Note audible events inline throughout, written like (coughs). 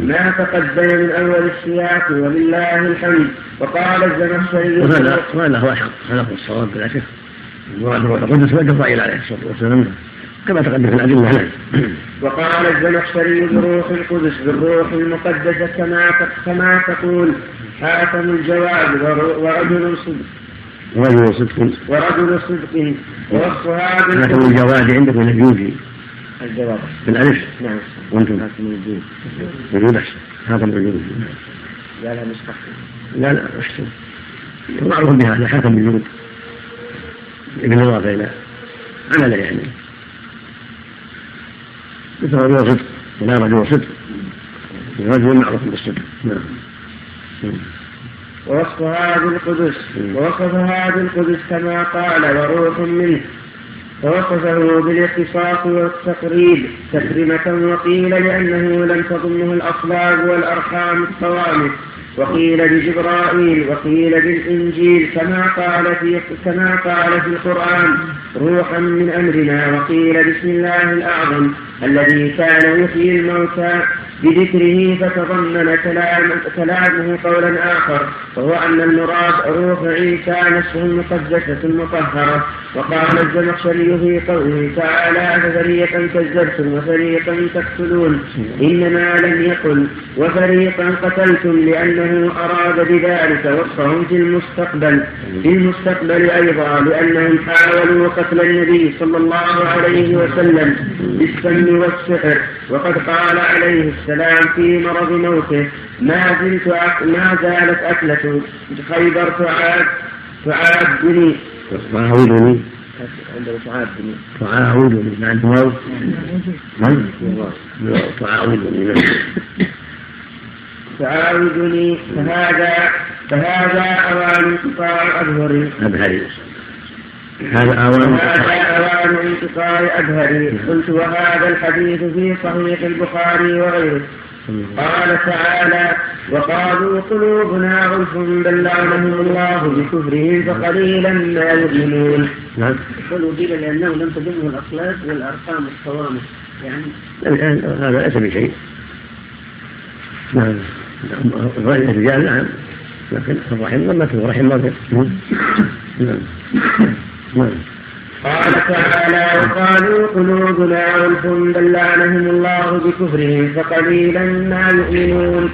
ما تقدم من أول السياق ولله الحمد. وقال الزمخشري وهذا وهذا هو أحق هذا هو الصواب بلا شك المراد هو القدس والجبرائيل عليه الصلاة والسلام. كما تقدم في الأدلة نعم وقال الزمخشري بروح القدس بالروح المقدسة كما كما تقول. حاتم الجواد ورجل صدق. ورجل صدق. ورجل صدق. ووصفها حاتم الجواد عندكم الجوزي الجواد بالألف نعم. الجود وجود أحسن حاتم الجود لا لا مستقبل لا لا أحسن معروف بهذا حاتم الجود بالإضافة إلى. عمله يعني. مثل رجل صدق. ولا رجل صدق. رجل معروف بالصدق. نعم. ووصفها بالقدس ووصفها بالقدس كما قال وروح منه. ووصفه بالاختصاص والتقريب تكرمة وقيل لأنه لم تضمه الأصلاب والأرحام الصوامت وقيل بجبرائيل وقيل بالإنجيل كما قال في كما قال في القرآن روحا من أمرنا. وقيل بسم الله الأعظم الذي كان يحيي الموتى. بذكره فتضمن كلام كلامه قولا آخر وهو أن المراد روح عيسى نفسه المقدسة المطهرة وقال الزمخشري في قوله تعالى ففريقا كذبتم وفريقا تقتلون إنما لم يقل وفريقا قتلتم لأنه أراد بذلك وصفهم في المستقبل. في المستقبل أيضا لأنهم حاولوا قتل النبي صلى الله عليه وسلم بالسم والسحر وقد قال عليه السلام في مرض موته. ما زلت ما زالت أكلة خيبر تعاد تعادني. تعاودني تعاودني مع الواو تعاودني تعاودني. فهذا فهذا أوان انقطاع أظهري أبهري هذا أوان انقطاع أبهري قلت وهذا الحديث في صحيح البخاري وغيره. قال تعالى وقالوا قلوبنا غلف بل لعنهم الله بكفرهم فقليلا ما يؤمنون. نعم. قيل لأنه لم تضمه الأخلاق والأرحام الصوامت يعني الآن هذا ليس بشيء. نعم. غير الرجال نعم لكن الرحم لما رحم ما نعم. قال تعالى وقالوا قلوبنا غلف بل لعنهم الله بكفرهم فقليلا ما يؤمنون.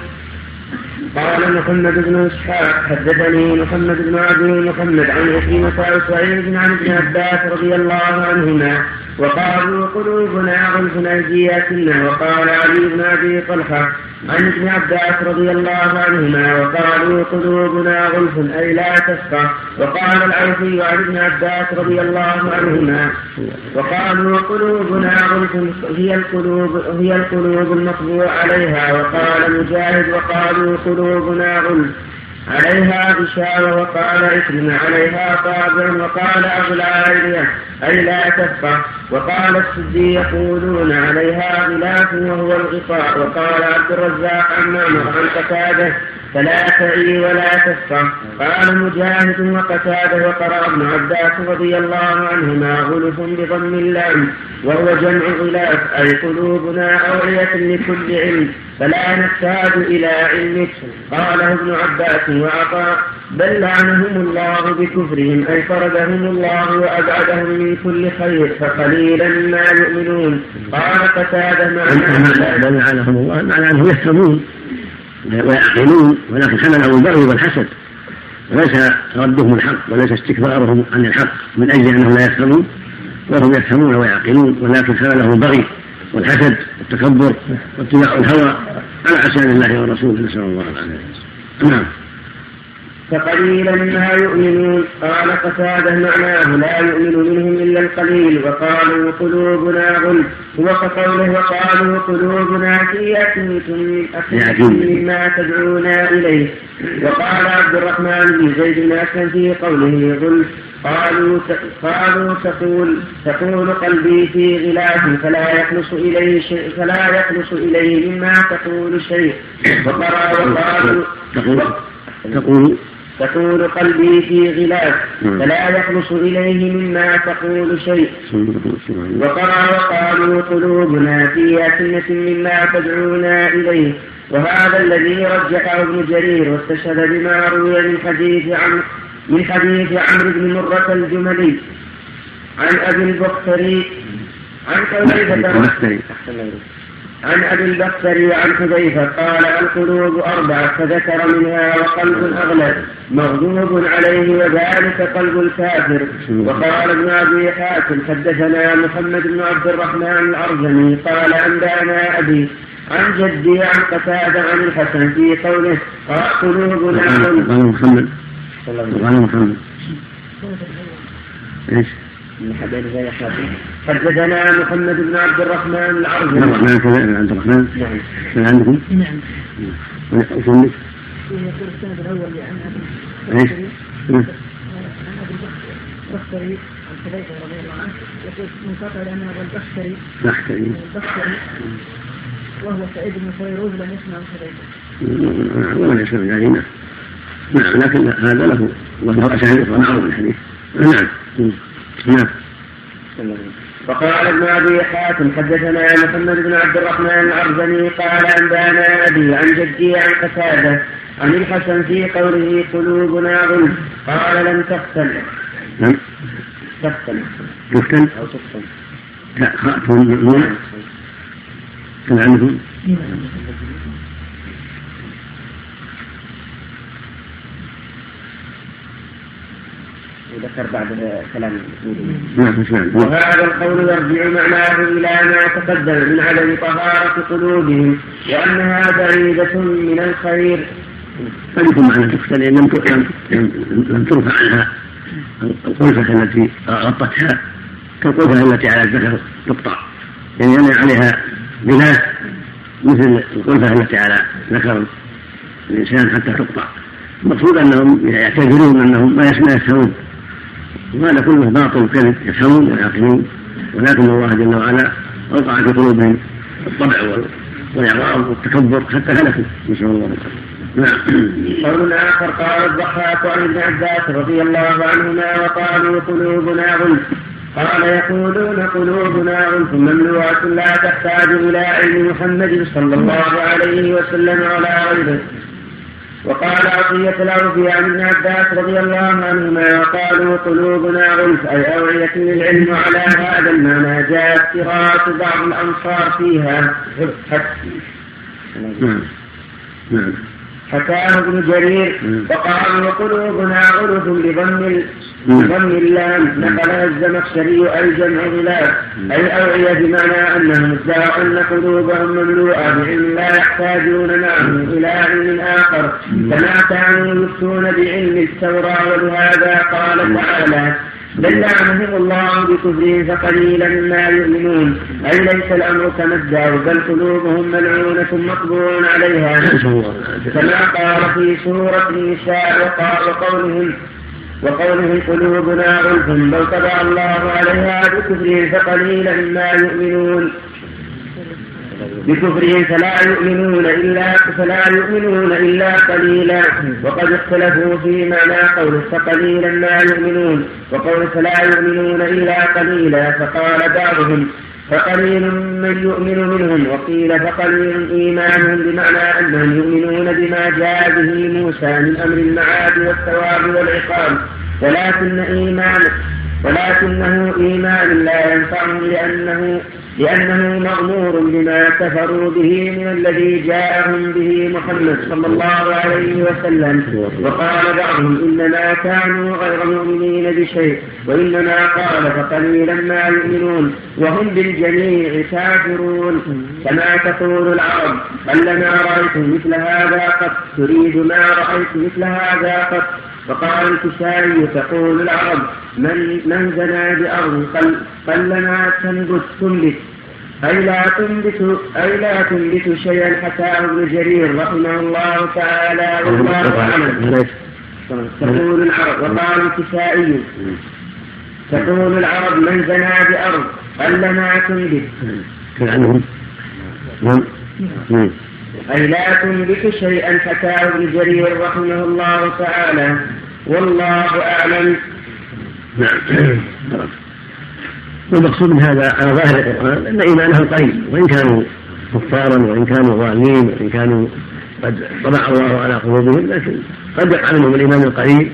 قال محمد بن إسحاق حدثني محمد بن عبد محمد عن عكرمة وسعيد عن ابن عباس رضي الله عنهما وقالوا قلوبنا غلف أيدياتنا وقال علي بن أبي طلحة عن ابن عباس رضي الله عنهما وقالوا قلوبنا غلف أي لا تفقه وقال العوفي عن ابن عباس رضي الله عنهما وقالوا قلوبنا غلف هي القلوب هي القلوب المطبوع عليها. وقال مجاهد وقالوا قلوبنا غلف عليها غشاوة وقال عكرمة عليها طابع وقال أغلى أي لا تفقه. وقال السدي يقولون عليها غلاف وهو الغطاء. وقال عبد الرزاق معمر عن قتاده فلا تعي ولا تفقه. قال مجاهد وقتاده وقرأ ابن عباس رضي الله عنهما غلف بضم اللام وهو جمع غلاف أي قلوبنا أوعية لكل علم فلا نحتاج إلى علمك. قاله ابن عباس وعطاء بل لعنهم الله بكفرهم أي طردهم الله وأبعدهم من كل خير فقليلا ما يؤمنون. قال قتادة معناه بل لعنهم الله معنى أنهم يفهمون ويعقلون ولكن حملهم البغي والحسد وليس ردهم الحق وليس استكبارهم عن الحق من أجل أنهم لا يفهمون وهم يفهمون ويعقلون ولكن حملهم البغي والحسد والتكبر واتباع الهوى على عصيان الله ورسوله. نسأل الله العافية. نعم. فقليلا ما يؤمنون. قال قتادة معناه لا يؤمن منهم إلا القليل. وقالوا قلوبنا غلف وكقوله وقالوا قلوبنا في أكنة مما تدعونا إليه. وقال عبد الرحمن بن زيد بن أسلم في قوله غلف قالوا قالوا تقول تقول قلبي في غلاف فلا يخلص إليه شيء فلا يخلص إليه مما تقول شيء. وقرأ وقالوا تقول تقول قلبي في غلاف فلا يخلص إليه مما تقول شيء. وقرأ وقالوا قلوبنا في أكنة مما تدعونا إليه. وهذا الذي رجحه ابن جرير واستشهد بما روي من حديث عن من حديث عمرو بن مرة الجملي. عن أبي البختري عن حذيفة عن أبي البختري عن حذيفة قال القلوب أربعة فذكر منها وقلب أغلب مغضوب عليه وذلك قلب الكافر. وقال ابن أبي حاتم حدثنا محمد بن عبد الرحمن الارجمي قال أنبأنا أبي عن جدي عن قتادة عن الحسن في قوله قلوبنا. قال محمد. قال محمد. إيش؟ من حدثنا محمد بن عبد الرحمن العربي. عبد الرحمن كذا عبد الرحمن نعم. كان عندكم؟ نعم. وصلت يقول السند الأول عن أبي إيش؟ عن أبي البختري عن حذيفة رضي الله عنه. يقول منقطع لأن ابا البختري. بختري البختري وهو سعيد بن فيروز لم يسمع عن حذيفة. ولا يسمع ذلك نعم لكن هذا له وله اسانيد معروف الحديث. نعم. نعم. وقال ابن أبي حاتم حدثنا محمد بن عبد الرحمن العرزمي قال أنبأنا أبي عن جدي عن قتادة عن الحسن في قوله قلوبنا غلف قال لم تختل نعم. تختل تفتن أو تختل لا خاء نون كان عندكم وذكر بعد كلام نعم وهذا القول يرجع معناه إلى ما تقدم من عدم طهارة قلوبهم وأنها بعيدة من الخير. قد يكون معنى تختل لم لم لم ترفع عنها القلفة التي غطتها كالقلفة التي على الذكر تقطع. يعني يمنع عليها بناء مثل القلفة التي على ذكر الإنسان حتى تقطع. المقصود أنهم يعتذرون أنهم ما يفهمون وهذا كله باطل وكذب يفهمون ويعقلون ولكن الله جل وعلا اوقع في قلوبهم الطبع والإعراض والتكبر حتى هلكوا. نسأل الله نعم. قول آخر قال الضحاك عن ابن عباس رضي الله عنهما وقالوا قلوبنا غلف قال يقولون قلوبنا غلف مملوءة لا تحتاج إلى علم محمد صلى الله عليه وسلم ولا غيره. وقال عطية الأوفي عن ابن عباس رضي الله عنهما وقالوا قلوبنا غلف أي أوعية للعلم على هذا المعنى جاءت قراءة بعض الأنصار فيها. نعم. نعم. حكاه ابن جرير وقال وقلوبنا غلف بضم بضم اللام نقلها الزمخشري اي جمع غلاف أي اوعيه بمعنى انهم ادعوا أن قلوبهم مملوءة بعلم لا يحتاجون معه إلى علم آخر. كما كانوا يفتون بعلم التوراة ولهذا قال تعالى. بل لعنهم الله بكفرهم فقليلا ما يؤمنون. أي ليس الأمر كما ادعوا بل قلوبهم ملعونة مطبوع عليها. كما قال في سورة النساء وقولهم وقوله قلوبنا غلف. بل طبع الله عليها بكفرهم فقليلا ما يؤمنون. بكفرهم فلا يؤمنون إلا فلا يؤمنون إلا قليلا. وقد اختلفوا في معنى قوله فقليلا ما يؤمنون وقول فلا يؤمنون إلا قليلا فقال بعضهم فقليل من يؤمن منهم وقيل فقليل إيمانهم بمعنى أنهم يؤمنون بما جاء به موسى من أمر المعاد والثواب والعقاب. ولكن إيمان ولكنه إيمان لا ينفعهم لأنه لأنه مغمور بما كفروا به من الذي جاءهم به محمد صلى الله عليه وسلم. وقال بعضهم إنما كانوا غير مؤمنين بشيء وإنما قال فقليلا ما يؤمنون وهم بالجميع كافرون. كما تقول العرب؟ قلما رأيت مثل هذا قط تريد ما رأيت مثل هذا قط. وقال الكسائي تقول العرب من من زنى بأرض قل قلما تنبت تنبت أي لا تنبت أي لا تنبت شيئا حكاه ابن جرير رحمه الله تعالى والله أعلم. تقول العرب وقال الكسائي. تقول العرب من زنى بأرض قلما تنبت عنهم. أي لا تنبت شيئا حكاه ابن جرير رحمه الله تعالى. والله أعلم. نعم. والمقصود من هذا على ظاهر القرآن أن إيمانهم قليل وإن كانوا كفارا وإن كانوا ضالين وإن كانوا قد طبع الله على قلوبهم لكن قد يقع منهم الإيمان القليل.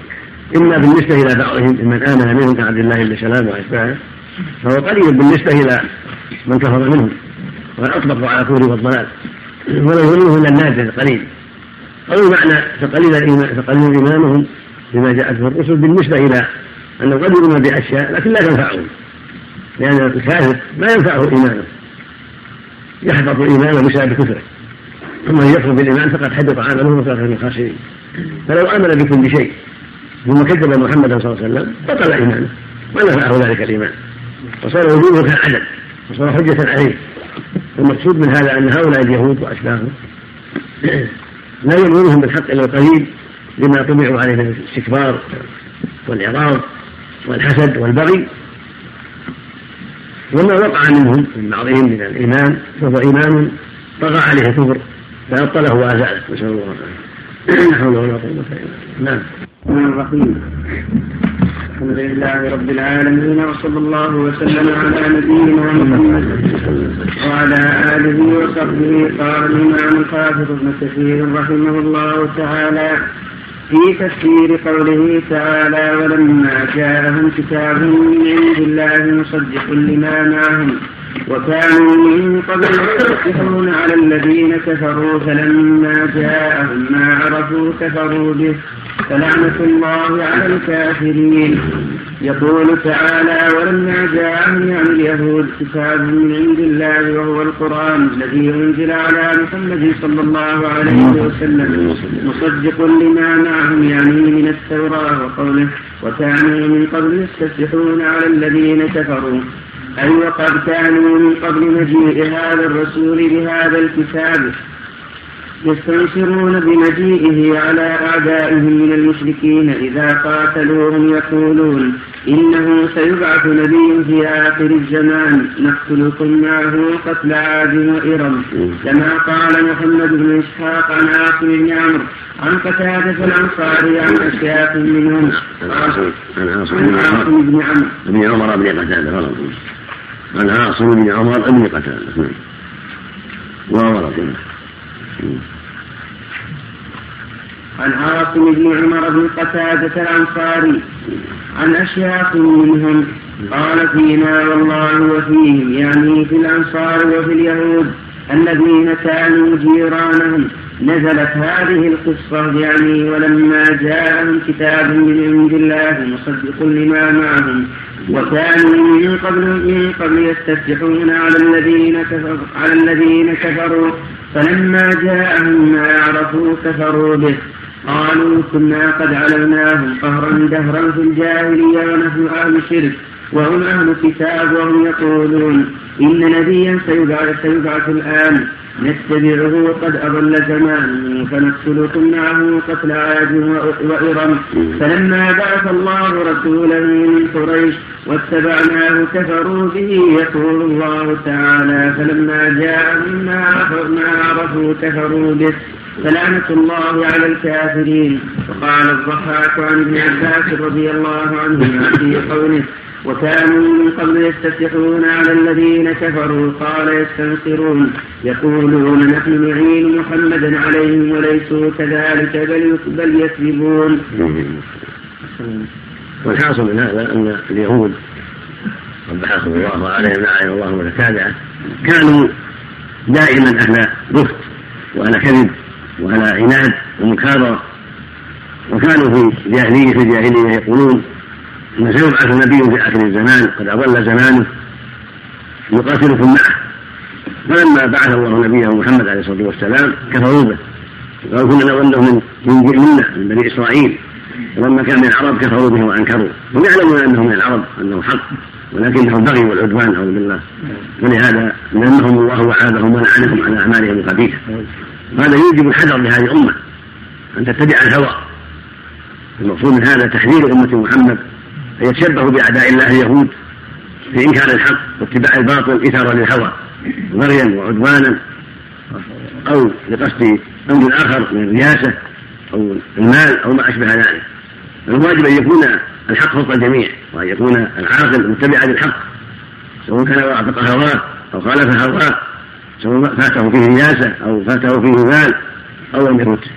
إما بالنسبة إلى بعضهم ممن آمن منهم كعبد الله بن سلام وأتباعه فهو قليل بالنسبة إلى من كفر منهم وقد أطلقوا على الكفر والضلال. (clears throat) ولا يظنه إلا النادر القليل. أو معنى تقليل الإيمان تقليل إيمانهم بما جاءت به الرسل بالنسبة إلى أنه قد يؤمن بأشياء لكن لا تنفعهم لأن الكافر لا ينفعه إيمانه يحبط إيمانه بسبب كفره ثم يكفر بالإيمان فقد حبط عمله وصار من الخاسرين. فلو آمن بكل شيء ثم كذب محمدا صلى الله عليه وسلم بطل إيمانه ما نفعه ذلك الإيمان. وصار وجوده كالعدم وصار حجة عليه. المقصود من هذا أن هؤلاء اليهود وأشباههم (clears throat) لا يؤمنون بالحق إلا القليل لما طبعوا عليه من الاستكبار والإعراض والحسد والبغي. وما وقع منهم من بعضهم من الإيمان فهو إيمان طغى عليه الكفر فأبطله وأزاله. نسأل الله العافية. لا حول ولا قوة إلا بالله. نعم. الرحيم. الحمد لله رب العالمين وصلى الله وسلم على نبينا محمد وعلى آله وصحبه قال الإمام الحافظ ابن كثير رحمه الله تعالى في تفسير قوله تعالى ولما جاءهم كتاب من عند الله مصدق لما معهم وكانوا من قبل يستفتحون على الذين كفروا فلما جاءهم ما عرفوا كفروا به. فلعنة الله على الكافرين. يقول تعالى ولما جاءهم يعني اليهود كتاب من عند الله وهو القرآن الذي أنزل على محمد صلى الله عليه وسلم مصدق لما معهم يعني من التوراة وقوله وكانوا من قبل يستفتحون على الذين كفروا. أي وقد كانوا من قبل مجيء هذا الرسول بهذا الكتاب يستنصرون بمجيئه على أعدائهم من المشركين إذا قاتلوهم يقولون إنه سيبعث نبي في آخر الزمان نقتلكم معه قتل عاد وإرم. كما قال محمد بن إسحاق عن عاصم بن عمرو عن قتادة الأنصاري عن أشياخ منهم. عن عاصم بن عمرو. بن عمر بن قتادة عن عاصم بن عمر بن قتادة نعم. وغلط عن عاصم بن عمر بن قتادة الأنصاري عن أشياخ منهم قال فينا والله وفيهم يعني في الأنصار وفي اليهود الذين كانوا جيرانهم. نزلت هذه القصة يعني ولما جاءهم كتاب من عند الله مصدق لما معهم وكانوا من قبل من قبل يستفتحون على الذين كفروا على الذين كفروا. فلما جاءهم ما عرفوا كفروا به. قالوا كنا قد علمناهم قهرا دهرا في الجاهلية ونحن أهل شرك. وهم أهل كتاب وهم يقولون إن نبيا سيبعث, سيبعث الآن. نتبعه قد أضل زمانه فنقتلكم معه قتل عاد وإرم. فلما بعث الله رسولا من قريش واتبعناه كفروا به يقول الله تعالى فلما جاءهم ما عرفوا كفروا به. فلعنة الله على الكافرين. وقال الضحاك عن ابن عباس رضي الله عنهما في قوله وكانوا من قبل يستفتحون على الذين كفروا قال يستنصرون يقولون نحن نعين محمدا عليهم وليسوا كذلك بل بل يكذبون. والحاصل من هذا أن اليهود قبحهم الله عليهم لعن الله متتابعه كانوا دائما أهل بخت وأهل كذب وعلى عناد ومكابرة وكانوا في جاهلية في الجاهلية يقولون أن سيبعث نبي في آخر الزمان قد أضل زمانه يقاتلكم معه. فلما بعث الله نبيه محمد عليه الصلاة والسلام كفروا به. قالوا كنا نظنه من من منا من بني إسرائيل. ولما كان من العرب كفروا به وأنكروه هم يعلمون أنه من العرب أنه حق ولكنه البغي والعدوان أعوذ بالله. ولهذا لأنهم الله وعابهم ولعنهم على أعمالهم القبيحة وهذا يوجب الحذر لهذه الأمة أن تتبع الهوى. المقصود من هذا تحذير أمة محمد أن يتشبهوا بأعداء الله اليهود في إنكار الحق واتباع الباطل إثارا للهوى بغيا وعدوانا أو لقصد أمر آخر من الرياسة أو المال أو ما أشبه ذلك. الواجب أن يكون الحق فوق الجميع وأن يكون العاقل متبعا للحق سواء كان وافق هواه أو خالف هواه سواء فاته فيه نجاسة أو فاته فيه مال أو لم يفت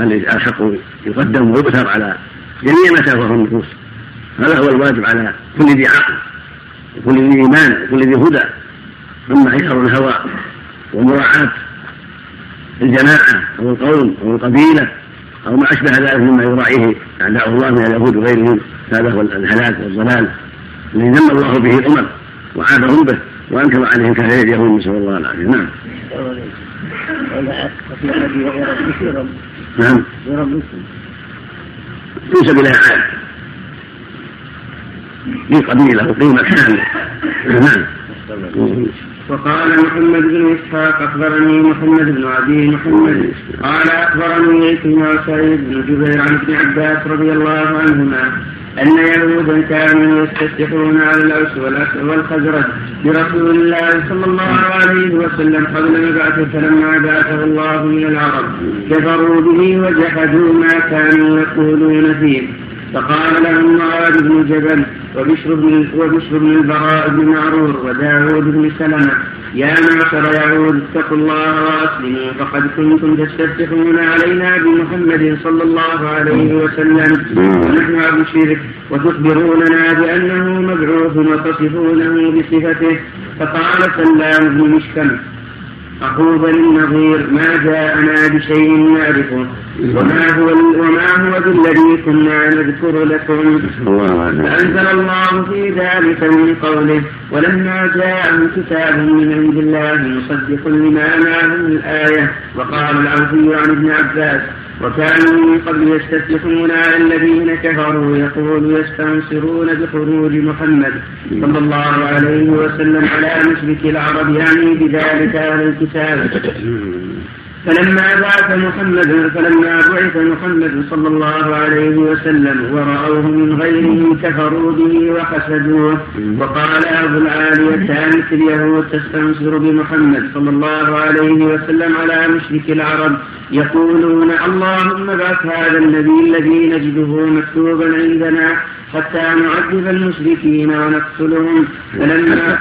الحق يقدم ويؤثر على جميع ما تهواه النفوس. هذا هو الواجب على كل ذي عقل وكل ذي إيمان وكل ذي هدى. أما عيار الهوى ومراعاة الجماعة أو القوم أو القبيلة أو ما أشبه ذلك مما يراعيه أعداء الله من اليهود وغيرهم هذا هو الهلاك والضلال الذي ذم الله به الأمم وعابهم به وأنكر عليهم كثير اليهود نسأل الله العافية. نعم. نعم. تنسب إليها عاد في قبيلة وفي مكان نعم. وقال محمد بن إسحاق أخبرني محمد بن عدي محمد. قال أخبرني عكرمه سعيد بن جبير عن ابن عباس رضي الله عنهما أن يهودا كانوا يستفتحون على الأوس والخزرج برسول الله صلى الله عليه وسلم قبل مبعثه فلما بعثه الله من العرب كفروا به وجحدوا ما كانوا يقولون فيه. فقال لهم معاذ بن جبل وبشر بن وبشر بن البراء بن معرور وداود بن سلمة. يا معشر يعود اتقوا الله وأسلموا فقد كنتم تستفتحون علينا بمحمد صلى الله عليه وسلم. ونحن عبد وتخبروننا بأنه مبعوث وتصفونه بصفته. فقال سلام بن مشكم أخو بني النظير ما جاءنا بشيء نعرفه وما هو وما هو بالذي كنا نذكر لكم. فأنزل الله في ذلك من قوله ولما جاءهم كتاب من عند الله مصدق لما معهم الآية. وقال العوفي عن ابن عباس وكانوا من قبل يستفتحون على الذين كفروا يقول يستنصرون بخروج محمد صلى الله عليه وسلم على مشرك العرب يعني بذلك أهل الكتاب. فلما بعث محمد فلما بعث محمد صلى الله عليه وسلم ورأوه من غيره كفروا به وحسدوه وقال أبو العالية كانت اليهود تستنصر بمحمد صلى الله عليه وسلم على مشرك العرب يقولون اللهم ابعث هذا النبي الذي نجده مكتوبا عندنا حتى نعذب المشركين ونقتلهم. فلما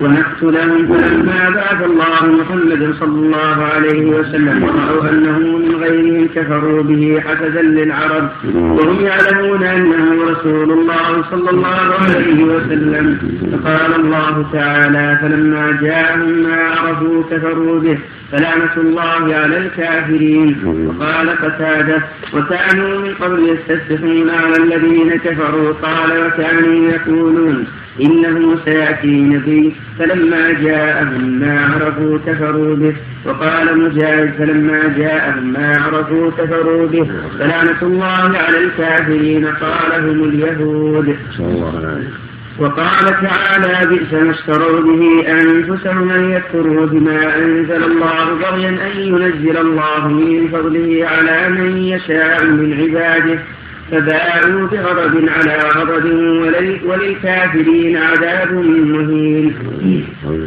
ونقتلهم فلما بعث الله محمدا صلى الله عليه وسلم ورأوا أنه من غيرهم كفروا به حسدا للعرب. وهم يعلمون أنه رسول الله صلى الله عليه وسلم. فقال الله تعالى فلما جاءهم ما عرفوا كفروا به فلعنة الله على الكافرين. وقال قتادة وكانوا من قبل يستفتحون على الذين كفروا. قال وكانوا يقولون إنه سيأتي نبي فلما جاءهم ما عرفوا كفروا به. وقال مجاهد فلما جاءهم ما عرفوا كفروا به. فلعنة الله على الكافرين قال هم اليهود. وقال تعالى بئس ما اشتروا به أنفسهم أن يكفروا بما أنزل الله بغيا أن ينزل الله من فضله على من يشاء من عباده. فباعوا بغضب على غضب وللكافرين عذاب مهين.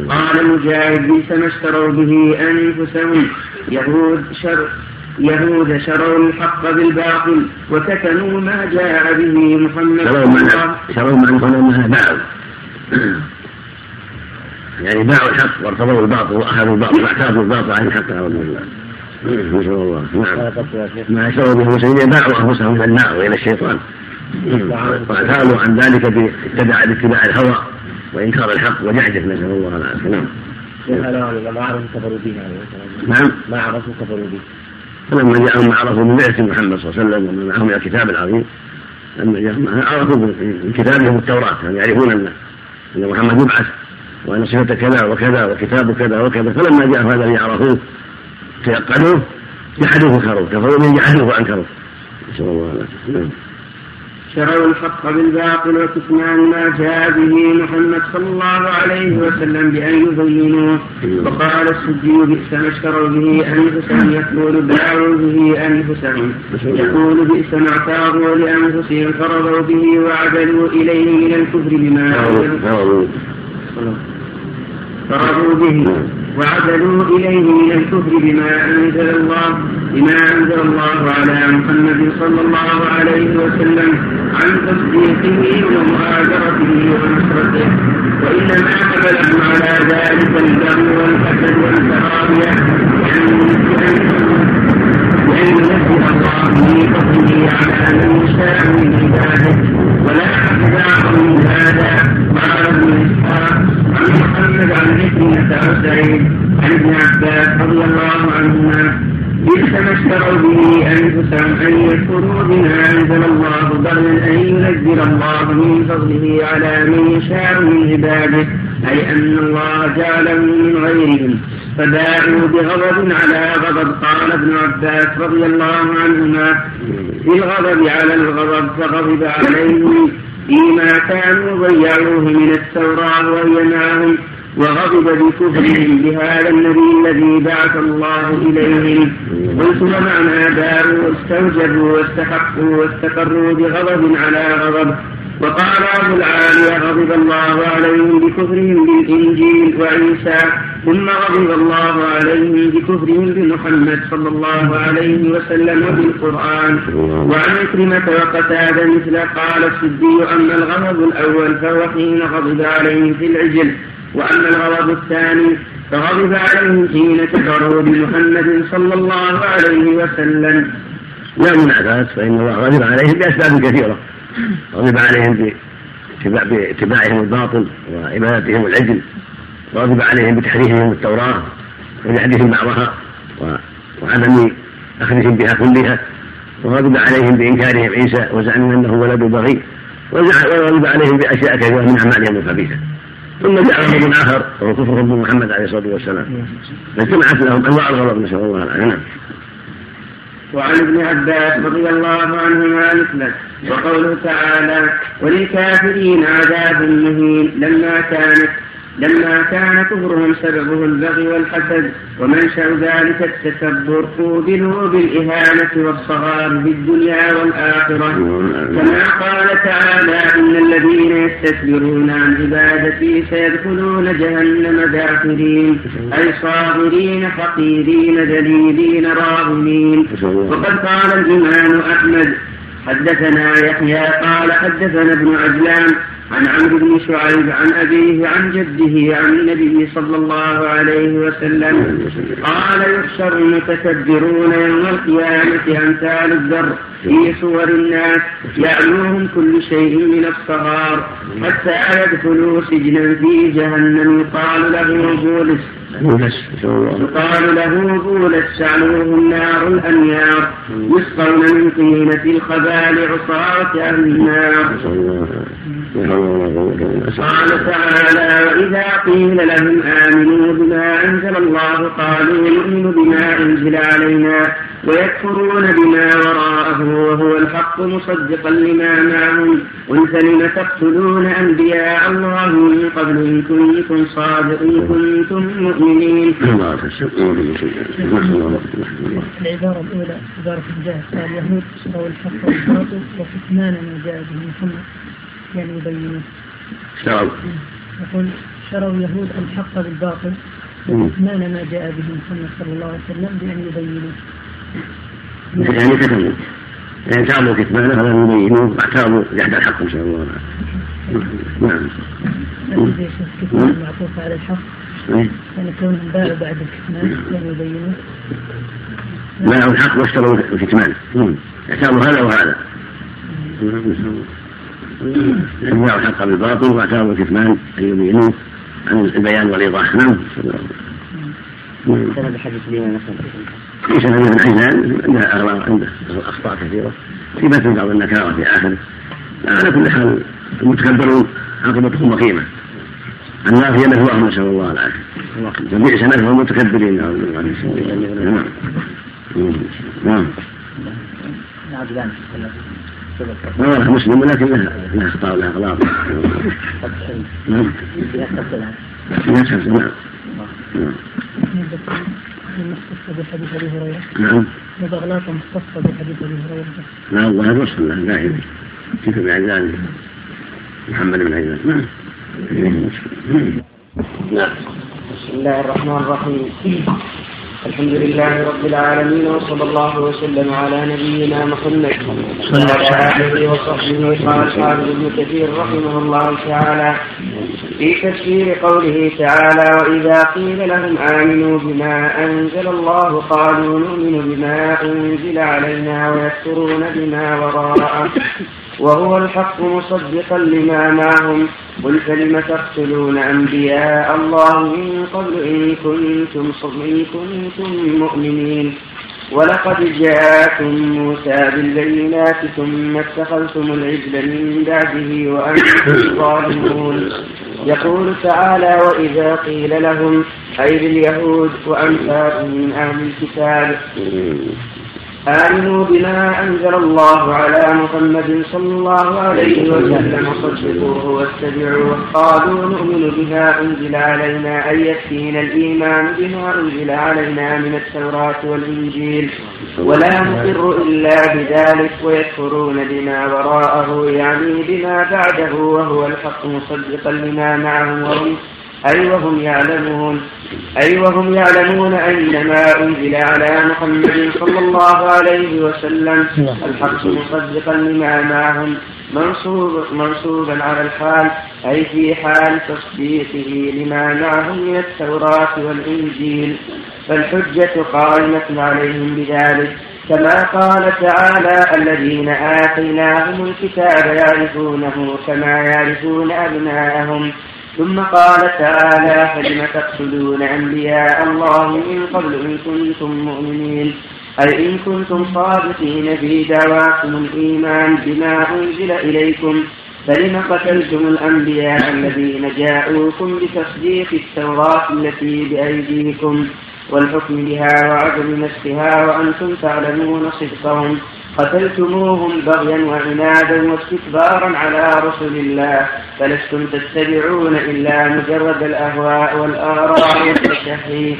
قال مجاهد بئس ما اشتروا به أنفسهم. يهود شر يهود شروا الحق بالباطل وكتموا ما جاء به محمد شروا معنى شروا معنى باعوا يعني باعوا الحق وارتضوا الباطل وأخذوا الباطل وأعتادوا الباطل عن الحق نعوذ بالله. نسال الله. نعم. ما شروا به المسلمين باعوا انفسهم إلى النار وإلى الشيطان. واعتادوا عن ذلك باتباع الهوى وإنكار الحق وجحدة. نسأل الله العافية. نعم. ما عرفوا كفروا به نعم. ما عرفوا كفروا به فلما جاءهم ما عرفوا من بعثة محمد صلى الله عليه وسلم ومن معهم من الكتاب العظيم لما جاءهم عرفوا من كتابهم التوراة يعني يعرفون أن أن محمد يبعث وأن صفته كذا وكذا وكتابه كذا وكذا. فلما جاء هذا الذي عرفوه تيقنوه جحدوه كفروا كفروا من جحدوه وأنكروه نسأل الله العافية. شروا الحق بالباطل وكتمان ما جاء به محمد صلى الله عليه وسلم بأن يبينوه. وقال السدي بئس ما اشتروا به أنفسهم يقول باعوا به أنفسهم. يقول بئس ما اعتاضوا لأنفسهم فرضوا به وعدلوا إليه من الكفر بما فرضوا به. وعدلوا إليه من الكفر بما أنزل الله بما أنزل الله على محمد صلى الله عليه وسلم عن تصديقه ومؤازرته ونصرته. وإنما حملهم على ذلك البر والحسد والكراهية فضله على من يشاء من عباده عباس رضي الله الله من غيرهم فباعوا بغضب على غضب. قال ابن عباس رضي الله عنهما بالغضب على الغضب فغضب عليهم فيما كانوا ضيعوه من التوراة وهي معهم وغضب بكفرهم بهذا النبي الذي بعث الله إليهم. قلت ومعنى باعوا واستوجبوا واستحقوا واستقروا بغضب على غضب. وقال أبو العالية غضب الله عليهم بكفرهم بالإنجيل وعيسى ثم غضب الله عليهم بكفرهم بمحمد صلى الله عليه وسلم وبالقرآن وعن عكرمة وقتادة مثل قال السدي أما الغضب الأول فهو حين غضب عليهم في العجل وأما الغضب الثاني فغضب عليهم حين كفروا بمحمد صلى الله عليه وسلم. لا منافاة فإن الله غضب عليهم بأسباب كثيرة. غضب عليهم باتباعهم الباطل وعبادتهم العجل وغضب عليهم بتحريفهم التوراة وجحدهم بعضها وعدم أخذهم بها كلها وغضب عليهم بإنكارهم عيسى وزعمهم أنه ولد بغي وغضب عليهم بأشياء كثيرة من أعمالهم الخبيثة. ثم جاء غضب آخر وهو كفرهم بمحمد عليه الصلاة والسلام. فاجتمعت لهم أنواع الغضب نسأل الله العافية. نعم. وعن ابن عباس رضي الله عنهما مثله وقوله تعالى وللكافرين عذاب مهين لما كانت لما كان كفرهم سببه البغي والحسد ومنشأ ذلك التكبر قوبلوا بالإهانة والصغار في الدنيا والآخرة. كما قال تعالى إن الذين يستكبرون عن عبادتي سيدخلون جهنم داخرين أي صاغرين حقيرين ذليلين راغمين وقد قال الإمام أحمد حدثنا يحيى قال حدثنا ابن عجلان عن عمرو بن شعيب عن أبيه عن جده عن النبي صلى الله عليه وسلم. قال يحشر المتكبرون يوم القيامة أمثال الذر في صور الناس يعلوهم كل شيء من الصغار. حتى يدخلوا سجنا في جهنم. يقال له بولس. يقال له بولس. شعلوه النار الأنيار يسقون من طينة الخبال عصاة أهل النار. قال تعالى وإذا قيل لهم آمنوا بما أنزل الله قالوا نؤمن بما أنزل علينا. ويكفرون بما وراءه وهو الحق مصدقا لما معهم قل فلم تقتلون أنبياء الله من قبل إن كنتم صادقين كنتم مؤمنين. العبارة الأولى عبارة الجاهل اليهود أو الحق والباطل وكتمان ما جاء به محمد يعني يبينون. اشتروا. يقول شروا اليهود الحق بالباطل وكتمان ما جاء به محمد صلى الله عليه وسلم بأن يبينوا. يعني كتموا يعني تابوا كتمانه فلم يبينوه واعترضوا جحد الحق إن شاء الله. نعم. معطوف على الحق يعني كونهم باعوا بعد الكتمان لم يبينوا باعوا الحق واشتروا الكتمان. اعترضوا هذا وهذا. باعوا الحق بالباطل واعترضوا الكتمان أن يبينوه عن البيان والإيضاح. نعم. سند حديث لنا مثلا ليس له من عجلان عنده اغلاط عنده. أخطاء كثيرة. في مثل بعض النكاره في اخره على كل حال المتكبرون عاقبتهم وخيمه النار هي مثواهم نسأل الله العافية. فبئس مثوى المتكبرين نعم. نعم. رواه مسلم ولكن لها لها اخطاء ولها أغلاط. نعم. نعم. نعم. مختصة بحديث أبي هريرة نعم. وبغلاط مختصة بحديث أبي هريرة لا الله يوصل له دائما كيف بعجلان محمد بن عجلان نعم. نعم. بسم الله الرحمن الرحيم. الحمد لله رب العالمين وصلى الله وسلم على نبينا محمد. وعلى آله وصحبه وقال الحافظ ابن كثير رحمه الله تعالى في تفسير قوله تعالى وإذا قيل لهم آمنوا بما أنزل الله قالوا نؤمن بما أنزل علينا ويكفرون بما وراءه وهو الحق مصدقا لما معهم قل فلم تقتلون أنبياء الله من قبل إن كنتم إن كنتم مؤمنين؟ ولقد جاءكم موسى بالبينات ثم اتخذتم العجل من بعده وأنتم ظالمون يقول تعالى وإذا قيل لهم أي لليهود وأمثالهم من أهل الكتاب؟ آمنوا بما أنزل الله على محمد صلى الله عليه وسلم وصدقوه واتبعوه قالوا نؤمن بما أنزل علينا أن يكفينا الإيمان بما أنزل علينا من التوراة والإنجيل. ولا نقر إلا بذلك ويكفرون بما وراءه يعني بما بعده وهو الحق مصدقا لما معهم. وهم أي وهم يعلمون؟ أي وهم يعلمون أن ما أنزل على محمد صلى الله عليه وسلم؟ الحق مصدقا لما معهم منصوب منصوبا على الحال أي في حال تصديقه لما معهم من التوراة والإنجيل. فالحجة قائمة عليهم بذلك. كما قال تعالى الذين آتيناهم الكتاب يعرفونه كما يعرفون أبناءهم. ثم قال تعالى فلم تقتلون أنبياء الله من قبل إن كنتم مؤمنين؟ أي إن كنتم صادقين في دعواكم الإيمان بما أنزل إليكم؟ فلم قتلتم الأنبياء الذين جاءوكم بتصديق التوراة التي بأيديكم؟ والحكم بها وعدم نسخها وأنتم تعلمون صدقهم. قتلتموهم بغيا وعنادا واستكبارا على رسل الله فلستم تتبعون إلا مجرد الأهواء والآراء والتشهي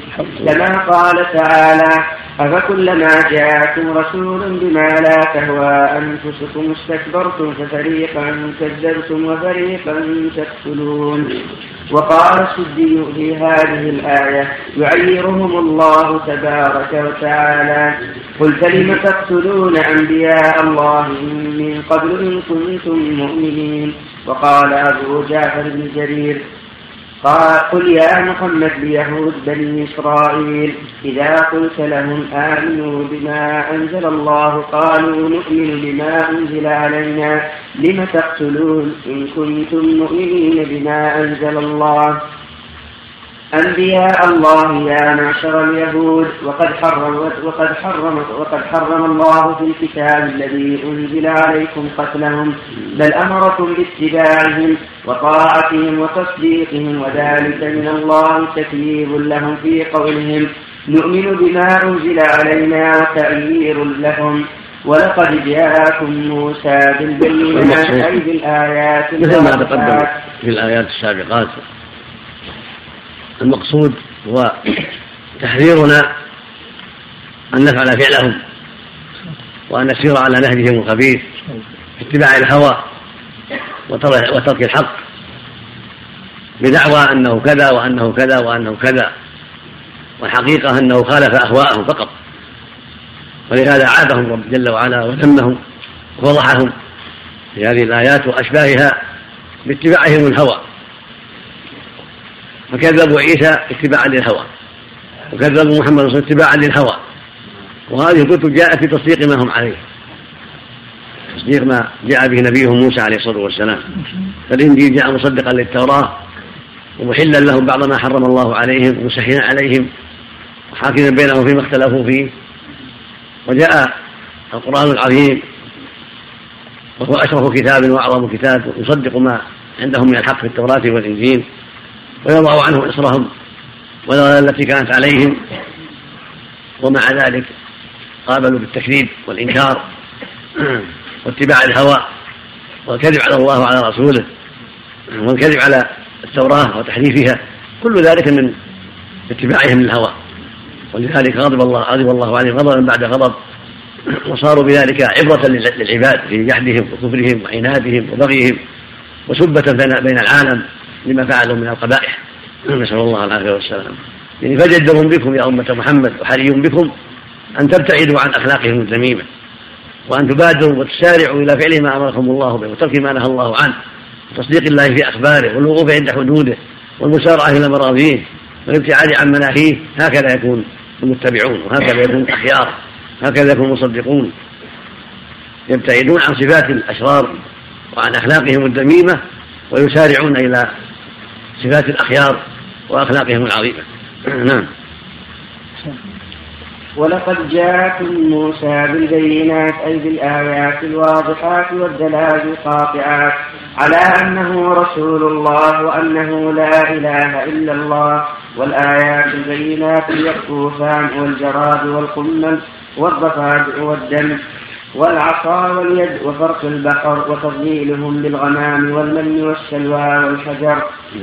كما قال تعالى أفكلما جاءكم رسول بما لا تهوى أنفسكم استكبرتم ففريقا كذبتم وفريقا تقتلون. وقال السدي في هذه الآية يعيرهم الله تبارك وتعالى. قل فلم تقتلون أنبياء الله من قبل إن كنتم مؤمنين؟ وقال أبو جعفر بن جرير قال قل يا محمد ليهود بني إسرائيل إذا قلت لهم آمنوا بما أنزل الله قالوا نؤمن بما أنزل علينا لم تقتلون إن كنتم مؤمنين بما أنزل الله؟ أنبياء الله يا معشر اليهود وقد حرم وقد حرم وقد حرم الله في الكتاب الذي أنزل عليكم قتلهم بل أمركم باتباعهم وطاعتهم وتصديقهم وذلك من الله تكليف لهم في قولهم. نؤمن بما أنزل علينا وتأيير لهم. ولقد جاءكم موسى بالبينات أي بالآيات مثل ما تقدم في الآيات السابقات. المقصود هو تحذيرنا أن نفعل فعلهم وأن نسير على نهجهم الخبيث اتباع الهوى وترك الحق بدعوى أنه كذا وأنه كذا وأنه كذا والحقيقة أنه خالف أهواءهم فقط ولهذا عابهم رب جل وعلا وذمهم وفضحهم في هذه الآيات وأشباهها باتباعهم الهوى فكذبوا عيسى اتباعا للهوى. وكذبوا محمد صلى الله عليه وسلم اتباعا للهوى. وهذه الكتب جاءت في تصديق ما هم عليه. تصديق ما جاء به نبيهم موسى عليه الصلاة والسلام. فالإنجيل جاء مصدقا للتوراة ومحلا لهم بعض ما حرم الله عليهم ومسهلا عليهم وحاكما بينهم فيما اختلفوا فيه. وجاء القرآن العظيم وهو أشرف كتاب وأعظم كتاب يصدق ما عندهم من الحق في التوراة والإنجيل. ويضع عنهم إصرهم والأغلال التي كانت عليهم. ومع ذلك قابلوا بالتكذيب والإنكار واتباع الهوى والكذب على الله وعلى رسوله والكذب على التوراة وتحريفها كل ذلك من اتباعهم للهوى. ولذلك غضب الله غضب الله عليهم غضبا بعد غضب. وصاروا بذلك عبرة للعباد في جحدهم وكفرهم وعنادهم وبغيهم وسبة بين العالم. لما فعلوا من القبائح. نسأل الله العافية والسلام. يعني فجدر بكم يا أمة محمد وحري بكم أن تبتعدوا عن أخلاقهم الذميمة وأن تبادروا وتسارعوا إلى فعل ما أمركم الله به وترك ما نهى الله عنه وتصديق الله في أخباره والوقوف عند حدوده والمسارعة إلى مراضيه والابتعاد عن مناهيه. هكذا يكون المتبعون وهكذا يكون الأخيار هكذا يكون المصدقون. يبتعدون عن صفات الأشرار وعن أخلاقهم الذميمة ويسارعون إلى صفات الأخيار وأخلاقهم العظيمة. (clears throat) نعم. ولقد جاءكم موسى بالبينات أي بالآيات الواضحات والدلائل القاطعات على أنه رسول الله وأنه لا إله إلا الله والآيات البينات اليقطوفان والجراد والقمل والضفادع والدم. والعصا واليد وفرق البقر وتضليلهم بالغمام والمن والسلوى والحجر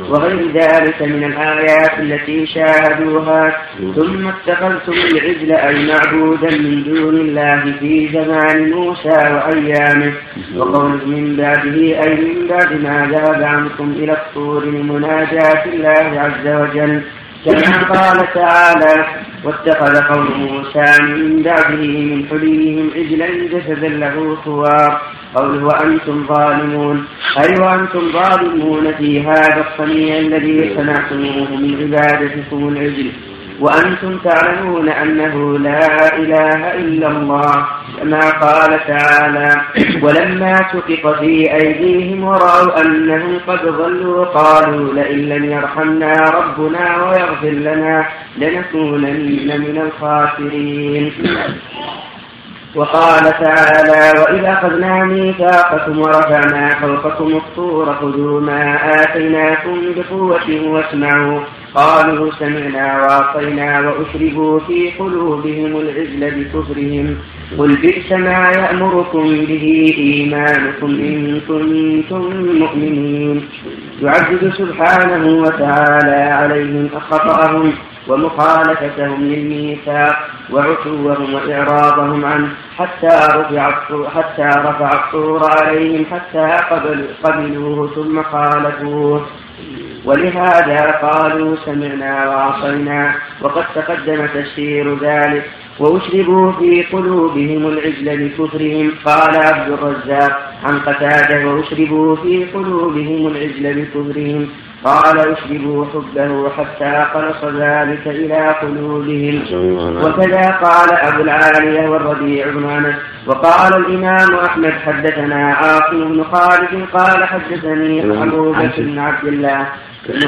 وغير ذلك من الآيات التي شاهدوها. ثم اتخذتم العجل أي معبودا من دون الله في زمان موسى وأيامه. وقول من بعده أي من بعد ما ذهب عنكم إلى الطور لمناجاة الله عز وجل. كما قال تعالى واتخذ قوم موسى من بعده من حليهم عجلا جسدا له خوار قوله وأنتم ظالمون. أي وأنتم ظالمون في هذا الصنيع الذي صنعتموه من عبادتكم العجل. وأنتم تعلمون أنه لا إله إلا الله كما قال تعالى ولما سقط في أيديهم ورأوا أنهم قد ضلوا قالوا لئن لم يرحمنا ربنا ويغفر لنا لنكونن من الخاسرين. وقال تعالى وإذا أخذنا ميثاقكم ورفعنا فوقكم الطور خذوا ما آتيناكم بقوة واسمعوا قالوا سمعنا وعصينا وأشربوا في قلوبهم العزل بكفرهم. قل بئس ما يأمركم به إيمانكم إن كنتم مؤمنين. يعدد سبحانه وتعالى عليهم خطأهم ومخالفتهم للميثاق. وعتوهم وإعراضهم عنه حتى رفع حتى رفع الطور عليهم حتى قبلوه ثم خالفوه ولهذا قالوا سمعنا وعصينا وقد تقدم تفسير ذلك. وأشربوا في قلوبهم العجل بكفرهم قال عبد الرزاق عن قتادة وأشربوا في قلوبهم العجل بكفرهم قال أشربوا حبه حتى خلص ذلك إلى قلوبهم. وكذا قال أبو العالية والربيع بن أنس. وقال الإمام أحمد حدثنا عاصم بن خالد قال حدثني أبو بكر بن عبد الله.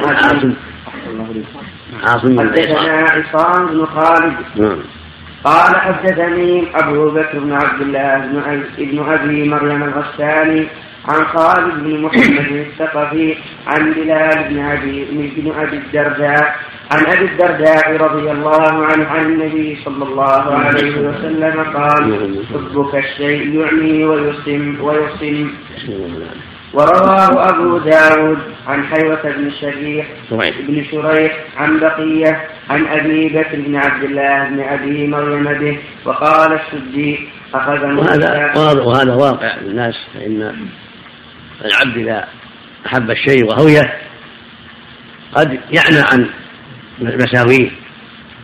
عاصم عاصم. حدثنا عصام بن خالد. نعم. قال حدثني أبو بكر بن عبد الله بن أبي مريم الغساني عن خالد بن محمد الثقفي عن بلال بن أبي بن أبي الدرداء عن أبي الدرداء رضي الله عنه عن النبي صلى الله عليه وسلم قال حبك الشيء يعمي ويسم ويسم ورواه أبو داود عن حيوة بن الشريح بن شريح عن بقية عن أبي بكر بن عبد الله بن أبي مريم به وقال السدي أخذ وهذا وهذا واقع للناس فإن العبد إذا أحب الشيء وهويه قد يعنى عن مساويه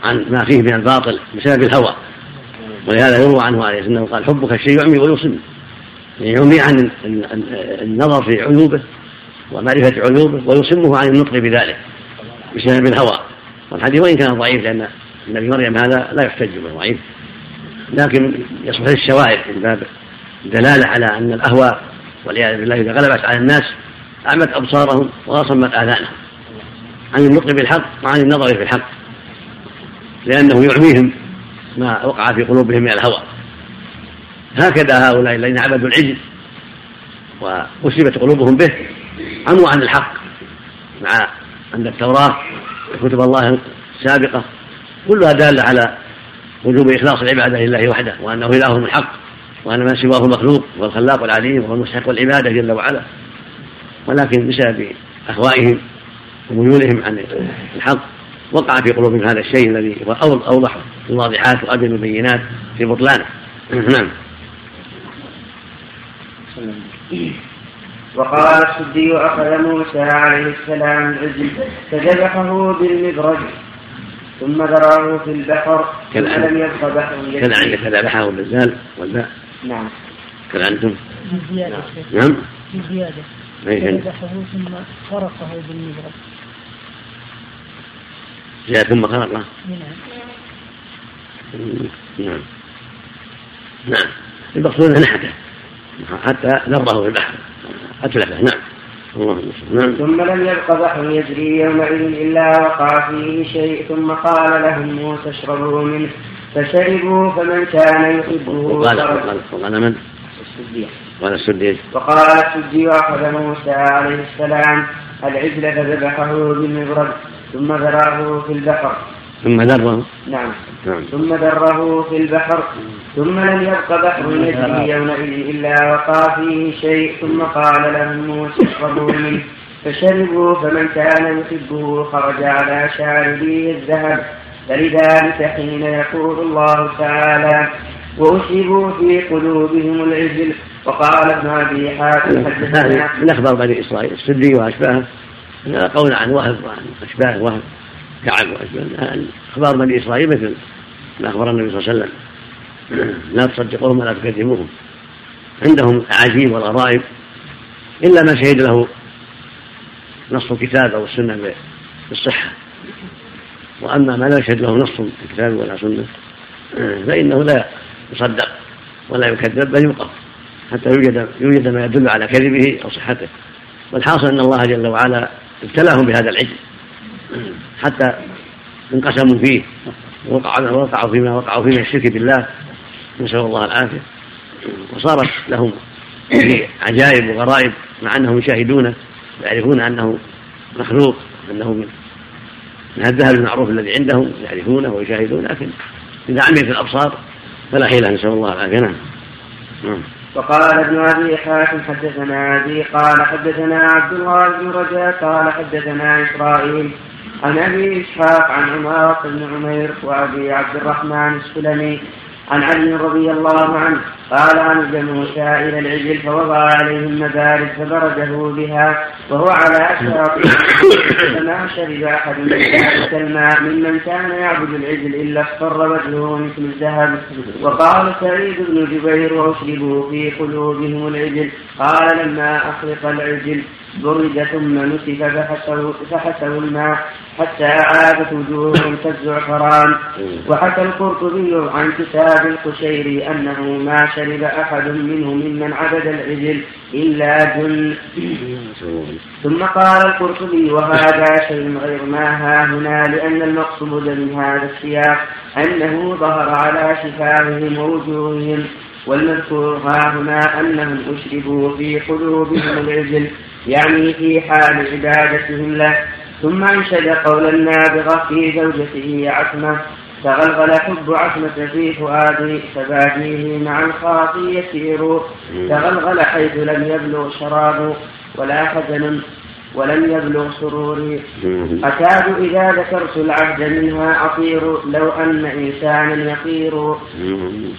عن ما فيه من الباطل بسبب الهوى. ولهذا يروى عنه عليه الصلاة قال حبك الشيء يعمي ويصم. يعمي عن النظر في عيوبه ومعرفة عيوبه ويصمه عن النطق بذلك بسبب الهوى والحديث وإن كان ضعيف لأن النبي مريم هذا لا يحتج به ضعيف لكن يصبح الشواهد من باب الدلالة على أن الأهوى والعياذ بالله إذا غلبت على الناس أعمت أبصارهم وأصمت آذانهم عن النطق بالحق وعن النظر في الحق لأنه يعميهم ما وقع في قلوبهم من الهوى. هكذا هؤلاء الذين عبدوا العجل وأسلبت قلوبهم به عموا عن الحق مع عند التوراة كتب الله السابقة كلها دالة على وجوب إخلاص العبادة لله وحده وأنه إله الحق وأن من سواه مخلوق والخلاق العليم وهو المستحق العبادة جل وعلا. ولكن بسبب أهوائهم وميولهم عن الحق وقع في قلوبهم هذا الشيء الذي هو أوضح الواضحات وأبين البينات في بطلانه. نعم. وقال السدي أخذ موسى عليه السلام العجل فذبحه بالمبرد ثم ذراه في البحر ثم لم يبق بحر كان عندك فذبحه بالزال والباء نعم. كان عندكم بزيادة نعم. بزيادة فذبحه ثم خرقه بالمبرد جاء ثم خلقه نعم. نعم. نعم. المقصود انه نحته حتى ذره في البحر اتلفه نعم الله المستعان. نعم ثم لم يبق بحر يجري يومئذ إلا وقع فيه شيء ثم قال لهم موسى اشربوا منه فشربوا فمن كان يحبه وقال. وقال وقال من؟ السدي. قال السدي وقال السدي أخذ موسى عليه السلام العجل فذبحه بالمبرد ثم ذراه في البحر ثم ذره نعم. نعم. ثم ذره في البحر ثم لم يبق بحر يجري يومئذ إلا وقع فيه شيء ثم قال لهم موسى اشربوا منه. فشربوا فمن كان يحبه خرج على شاربيه الذهب. فلذلك حين يقول الله تعالى وأشربوا في قلوبهم العجل وقال ابن أبي حاتم حدثنا من أخبار بني إسرائيل السدي واشباهه قول عن وهب وعن أشباه وهب كعب واشباه أخبار بني إسرائيل مثل ما أخبر النبي صلى الله عليه وسلم. لا تصدقوهم ولا تكذبوهم. عندهم العجيب والغرائب إلا ما شهد له نص الكتاب أو السنة بالصحة. وأما ما لا يشهد له نص الكتاب ولا سنة فإنه لا يصدق ولا يكذب بل يوقف حتى يوجد يوجد ما يدل على كذبه أو صحته. والحاصل أن الله جل وعلا ابتلاهم بهذا العجل. حتى انقسموا فيه. ووقعوا وقعوا فيما وقعوا فيه من الشرك بالله. نسأل الله العافية. وصارت لهم عجائب وغرائب مع أنهم يشاهدونه ويعرفون أنه مخلوق أنه من الذهب المعروف الذي عندهم يعرفونه ويشاهدونه لكن إذا عميت الأبصار فلا حيله نسأل الله العافية. نعم. نعم. وقال ابن أبي حاتم حدثنا أبي قال حدثنا عبد الله بن رجاء قال حدثنا اسرائيل عن أبي إسحاق عن عمارة بن عمير وأبي عبد الرحمن السلمي عن علي رضي الله عنه قال عن موسى إلى العجل فوضع عليه المبارد فبرده بها وهو على شاطئ (coughs) فما شرب أحد من ذلك الماء ممن كان يعبد العجل إلا اصفر وجهه مثل الذهب. وقال سعيد بن جبير وأشربوا في قلوبهم العجل. قال لما اخلق العجل برد ثم نسف فحسوا, فحسوا الماء حتى عادت وجوههم كالزعفران. وحكى القرطبي عن كتاب القشيري أنه ما شرب أحد منه ممن عبد العجل إلا جن. ثم قال القرطبي وهذا شيء غير ما هنا لأن المقصود من هذا السياق أنه ظهر على شفاههم ووجوههم والمذكور ها هنا أنهم أشربوا في قلوبهم العجل يعني في حال عبادتهم له. ثم أنشد قول النابغة في زوجته عتمة تغلغل حب عتمة في فؤادي فباديه مع الخاطي يسير تغلغل حيث لم يبلغ شراب ولا حزن ولم يبلغ سروري أكاد إذا ذكرت العهد منها أطير لو أن إنسانا يطير.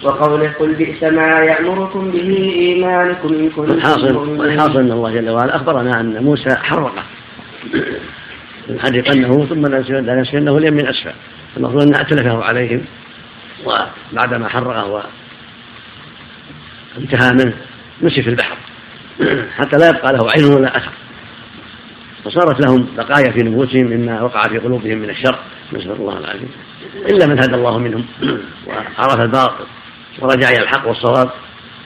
وقوله قل بئس ما يأمركم به إيمانكم إن كنتم والحاصل مؤمنين. والحاصل أن الله جل وعلا أخبرنا أن موسى حرقه. حرقنه ثم لنسفنه اليم من اسفل المفروض أن اتلفه عليهم وبعدما حرقه وانتهى منه نسف البحر (clears throat) حتى لا يبقى له عين ولا أثر. فصارت لهم بقايا في نفوسهم مما وقع في قلوبهم من الشر نسأل الله العافية. إلا من هدى الله منهم (clears throat) وعرف الباطل ورجع إلى الحق والصواب.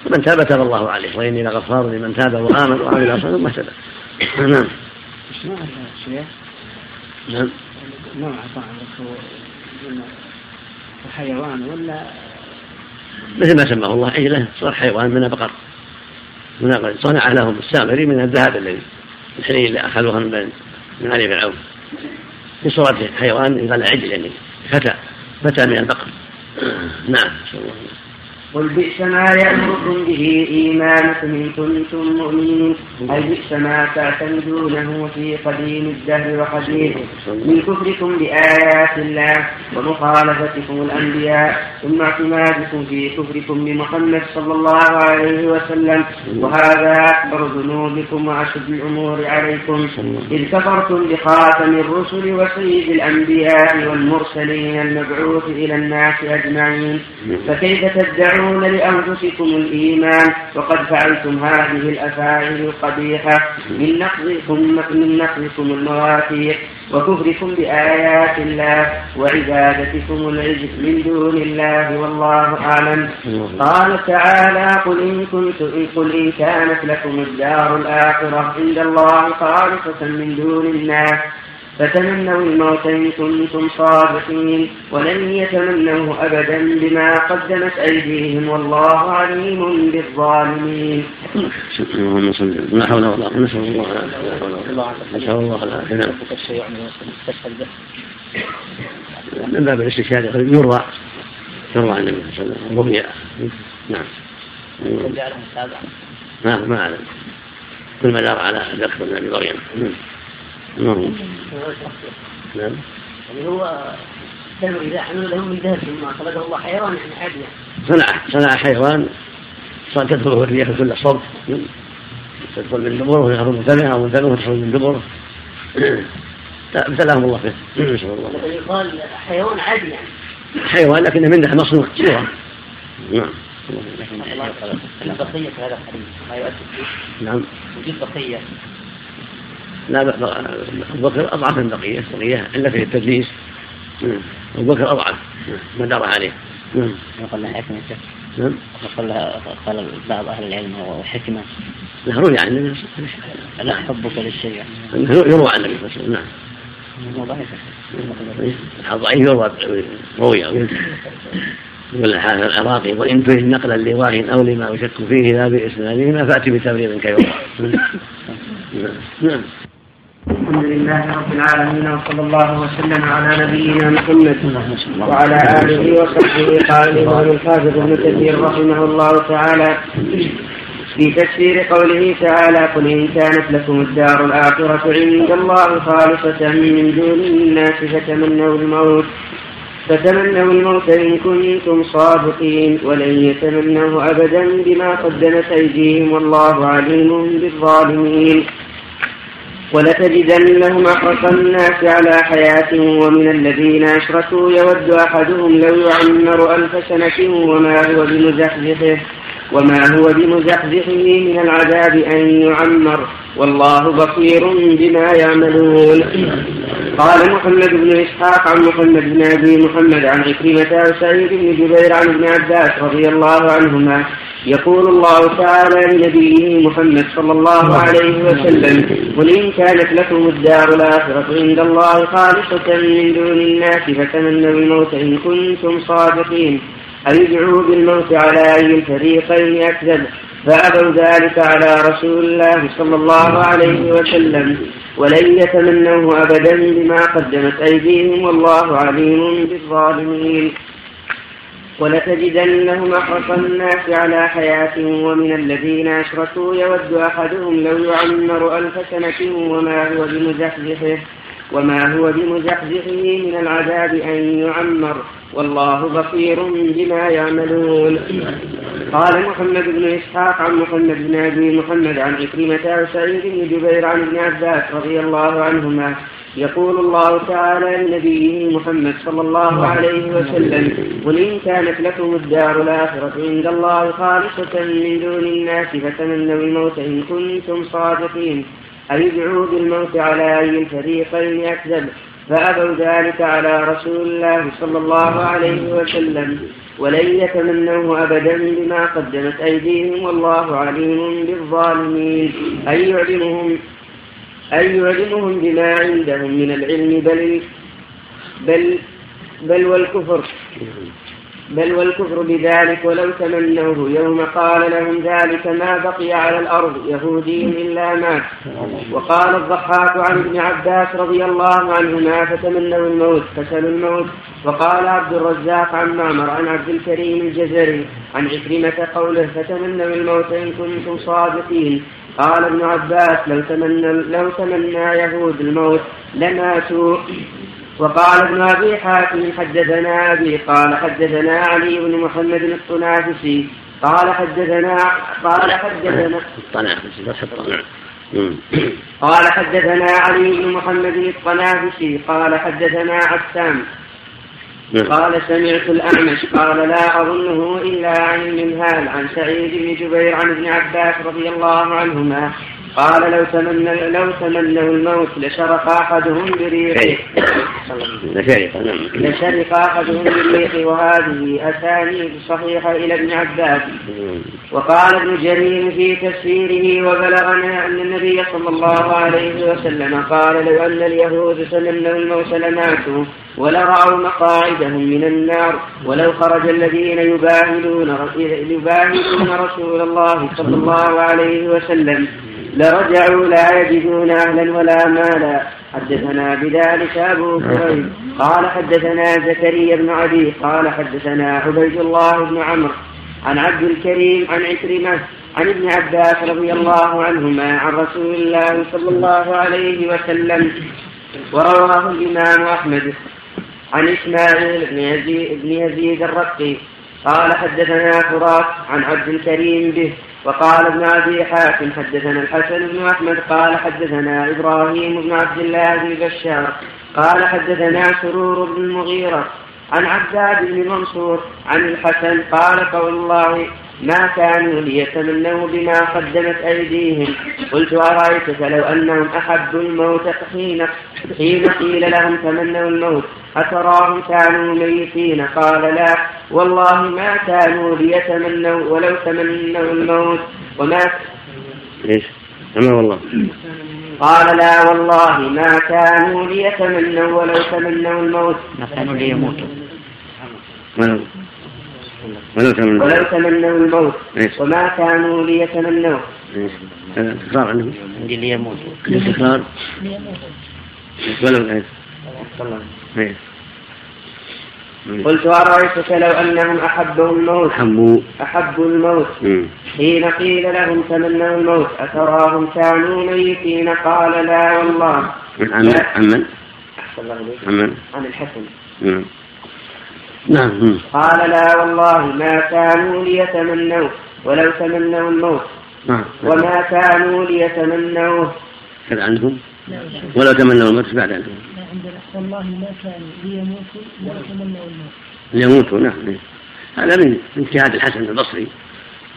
فمن تاب تاب الله عليه وإني لغفار لمن تاب وآمن وعمل صالحا ثم اهتدى. (clears throat) نعم. الشيخ نعم. نوع طعام حيوان ولا مثل ما سماه الله عجله صار حيوان من بقر من صنع لهم السامري من الذهب الذي الحلي اللي أخذوها من من علي فرعون في صورة حيوان يقال عجل يعني فتى فتى من البقر. نعم الله. قل بئس ما يأمركم به إيمانكم إن كنتم مؤمنين أي بئس ما تعتمدونه في قديم الدهر وحديثه من كفركم بآيات الله ومخالفتكم الأنبياء ثم اعتمادكم في كفركم بمحمد صلى الله عليه وسلم وهذا أكبر ذنوبكم وأشد الأمور عليكم إذ كفرتم بخاتم الرسل وسيد الأنبياء والمرسلين المبعوث إلى الناس أجمعين فكيف تدعون تدعون لأنفسكم الإيمان وقد فعلتم هذه الأفاعيل القبيحة من نقضكم من نقضكم المواثيق وكفركم بآيات الله وعبادتكم العجل من دون الله والله أعلم. قال تعالى قل إن كنت قل إن كانت لكم الدار الآخرة عند الله خالصة من دون الناس فتمنوا الموت إن كنتم صادقين ولن يتمنوه أبدا بما قدمت أيديهم والله عليم بالظالمين. اللهم صل لا حول ولا قوة نسأل الله نسأل الله العافية من باب الاستشهاد يروى. يروى عن النبي صلى الله عليه وسلم. رؤيا نعم. ما ما أعلم. كل ما دار على ذكر النبي مريم. نعم. نعم. يعني هو كانوا إذا حملوا لهم من ذهب ثم خلقه الله حيوان يعني عادي صنع صنع حيوان صار تدخله الرياح كل صوت تدخل من دبره ويخرج منتبه أو منتبه وتدخل من دبره ابتلاهم الله به نسال الله. يقال حيوان عادي يعني. حيوان لكنه منه مصنوع صورة. نعم. البقية في هذا الحديث. ما يؤثر نعم. وجود بقية. لا أبو بكر أضعف من بقية بقية إلا في التدليس. أبو بكر أضعف ما دار عليه. نعم. يقول لها حكمة. نعم. يقول لها قال بعض أهل العلم هو حكمة. لا روي عن النبي لا حبك للشيء يروى عن النبي صلى الله عليه وسلم. نعم. ضعيف. يروى روي. يقول الحافظ العراقي وإن تريد نقلا لواه أو لما يشك فيه لا بإسنادهما فأتي بتبرير كيروى (laughs) نعم. الحمد لله رب العالمين وصلى الله وسلم على نبينا محمد وعلى آله وصحبه قال الامام الحافظ ابن كثير رحمه الله تعالى. في تفسير قوله تعالى قل إن كانت لكم الدار الآخرة عند الله خالصة من دون الناس فتمنوا الموت فتمنوا الموت إن كنتم صادقين ولن يتمنوه أبدا بما قدمت أيديهم والله عليم بالظالمين. ولتجدنهم أحرص الناس على حياة ومن الذين أشركوا يود أحدهم لو يعمر ألف سنة وما هو بمزحزحه. وما هو بمزحزحه من العذاب أن يعمر والله بصير بما يعملون. قال محمد بن إسحاق عن محمد بن أبي محمد عن عكرمة وسعيد بن جبير عن ابن عباس رضي الله عنهما يقول الله تعالى لنبيه محمد صلى الله عليه وسلم قل إن كانت لكم الدار الآخرة عند الله خالصة من دون الناس فتمنوا الموت إن كنتم صادقين. أن بالموت على أي الفريقين أكذب فأبوا ذلك على رسول الله صلى الله عليه وسلم ولن يتمنوه أبدا بما قدمت أيديهم والله عليم بالظالمين. ولتجدنهم أحرص الناس على حياة ومن الذين أشركوا يود أحدهم لو يعمر ألف سنة وما هو بمزحزحه. وما هو بمزحزحه من العذاب أن يعمر والله بصير بما يعملون. قال محمد بن إسحاق عن محمد بن أبي محمد عن عكرمة وسعيد بن جبير عن ابن عباس رضي الله عنهما يقول الله تعالى لنبيه محمد صلى الله عليه وسلم قل إن كانت لكم الدار الآخرة عند الله خالصة من دون الناس فتمنوا الموت إن كنتم صادقين. أن يدعوا بالموت على أي الفريقين أكذب فأبوا ذلك على رسول الله صلى الله عليه وسلم ولن يتمنوه أبدا بما قدمت أيديهم والله عليم بالظالمين. أن يعلمهم أن يعلمهم بما عندهم من العلم بل بل بل والكفر. بل والكفر بذلك ولو تمنوه يوم قال لهم ذلك ما بقي على الأرض يهودي إلا مات. وقال الضحاك عن ابن عباس رضي الله عنهما فتمنوا الموت فسلوا الموت. وقال عبد الرزاق عن معمر عن عبد الكريم الجزري عن عكرمة قوله فتمنوا الموت إن كنتم صادقين. قال ابن عباس لو تمنى لو تمنى يهود الموت لماتوا. وقال ابن أبي حاتم حدثنا أبي قال حدثنا علي بن محمد الطنافسي قال حدثنا قال حدثنا الطنافسي فتح قال حدثنا علي بن محمد الطنافسي قال حدثنا عسام. قال سمعت الأعمش قال لا أظنه إلا عن المنهال عن سعيد بن جبير عن ابن عباس رضي الله عنهما قال لو تمنى لو تمنوا الموت لشرق أحدهم بريقه. لشرق أحدهم بريقه وهذه أسانيد صحيحة إلى ابن عباس. وقال ابن جرير في تفسيره وبلغنا أن النبي صلى الله عليه وسلم قال لو أن اليهود تمنوا الموت لماتوا. ولرأوا مقاعدهم من النار ولو خرج الذين يباهلون يباهلون رسول الله صلى الله عليه وسلم لرجعوا لا يجدون أهلا ولا مالا. حدثنا بذلك أبو كريم قال حدثنا زكريا بن عدي. قال حدثنا عبيد الله بن عمرو عن عبد الكريم عن عكرمة عن ابن عباس رضي الله عنهما عن رسول الله صلى الله عليه وسلم. ورواه الإمام أحمد. عن إسماعيل بن يزيد, بن يزيد الرقي قال حدثنا فرات عن عبد الكريم به وقال ابن أبي حاتم حدثنا الحسن بن أحمد قال حدثنا إبراهيم بن عبد الله بن بشار قال حدثنا سرور بن المغيرة عن عباد بن منصور عن الحسن قال قول الله ما كانوا ليتمنوا بما قدمت أيديهم. قلت أرأيتك لو أنهم أحبوا الموت حين حين قيل لهم تمنوا الموت أتراهم كانوا ميتين؟ قال لا. والله ما كانوا ليتمنوا ولو تمنوا الموت. وما إيش؟ أما والله. قال لا والله ما كانوا ليتمنوا ولو تمنوا الموت. ما كانوا ليموتوا. ولو تمنوا ولو تمنوا الموت إيش؟ وما كانوا ليتمنوه. إيش؟ هذا تكرار عنه. عندي ليموتوا تكرار ولو؟ قلت أرأيتك لو أنهم أحبوا الموت؟ حبوا أحبوا الموت. مم. حين قيل لهم تمنوا الموت أتراهم كانوا ميتين؟ قال لا والله. أحسن الله إليك. عمن عن الحسن. نعم. نعم. قال لا والله ما كانوا ليتمنوا ولو تمنوا الموت. نعم. وما كانوا ليتمنوه. كذا عندهم لا شيء. ولو تمنوا الموت بعد عندهم لا عندنا والله ما كانوا ليموتوا ولا تمنوا الموت. ليموتوا نعم هذا من من اجتهاد الحسن البصري.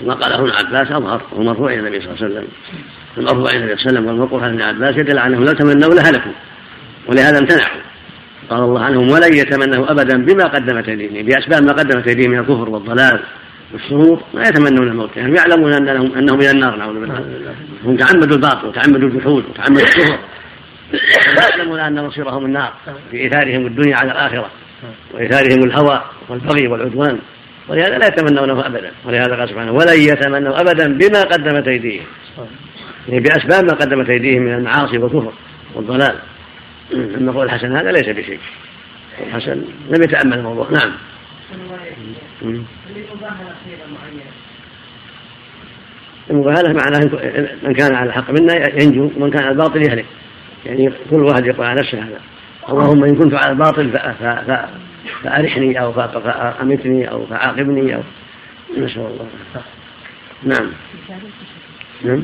وما قاله ابن عباس أظهر وهو مرفوع إلى النبي صلى الله عليه وسلم. المرفوع إلى النبي صلى الله عليه وسلم والموقوف عن ابن عباس يدل على انهم لو تمنوا لهلكوا. ولهذا امتنعوا. قال الله عنهم ولن يتمنوا ابدا بما قدمت أيديهم بأسباب ما قدمت أيديهم من الكفر والضلال والشرور ما يتمنون الموت يعني يعلمون أن لهم أنهم إلى النار نعوذ بالله. هم تعمدوا الباطل وتعمدوا الجحود وتعمدوا الكفر. يعلمون أن مصيرهم النار بايثارهم الدنيا على الآخرة وايثارهم الهوى والبغي والعدوان. ولهذا لا يتمنونه ابدا ولهذا قال سبحانه ولن يتمنوا ابدا بما قدمت أيديهم. يعني بأسباب ما قدمت أيديهم من المعاصي والكفر والضلال. اما قول الحسن هذا ليس بشيء. الحسن لم يتأمل الموضوع. نعم. المباهلة معناه إن- من كان على الحق منا ينجو ومن كان على الباطل يهلك. يعني كل واحد يقول على نفسه هذا. اللهم إن كنت على الباطل فأرحني أو فأمتني أو فعاقبني أو نسأل الله نعم. نعم.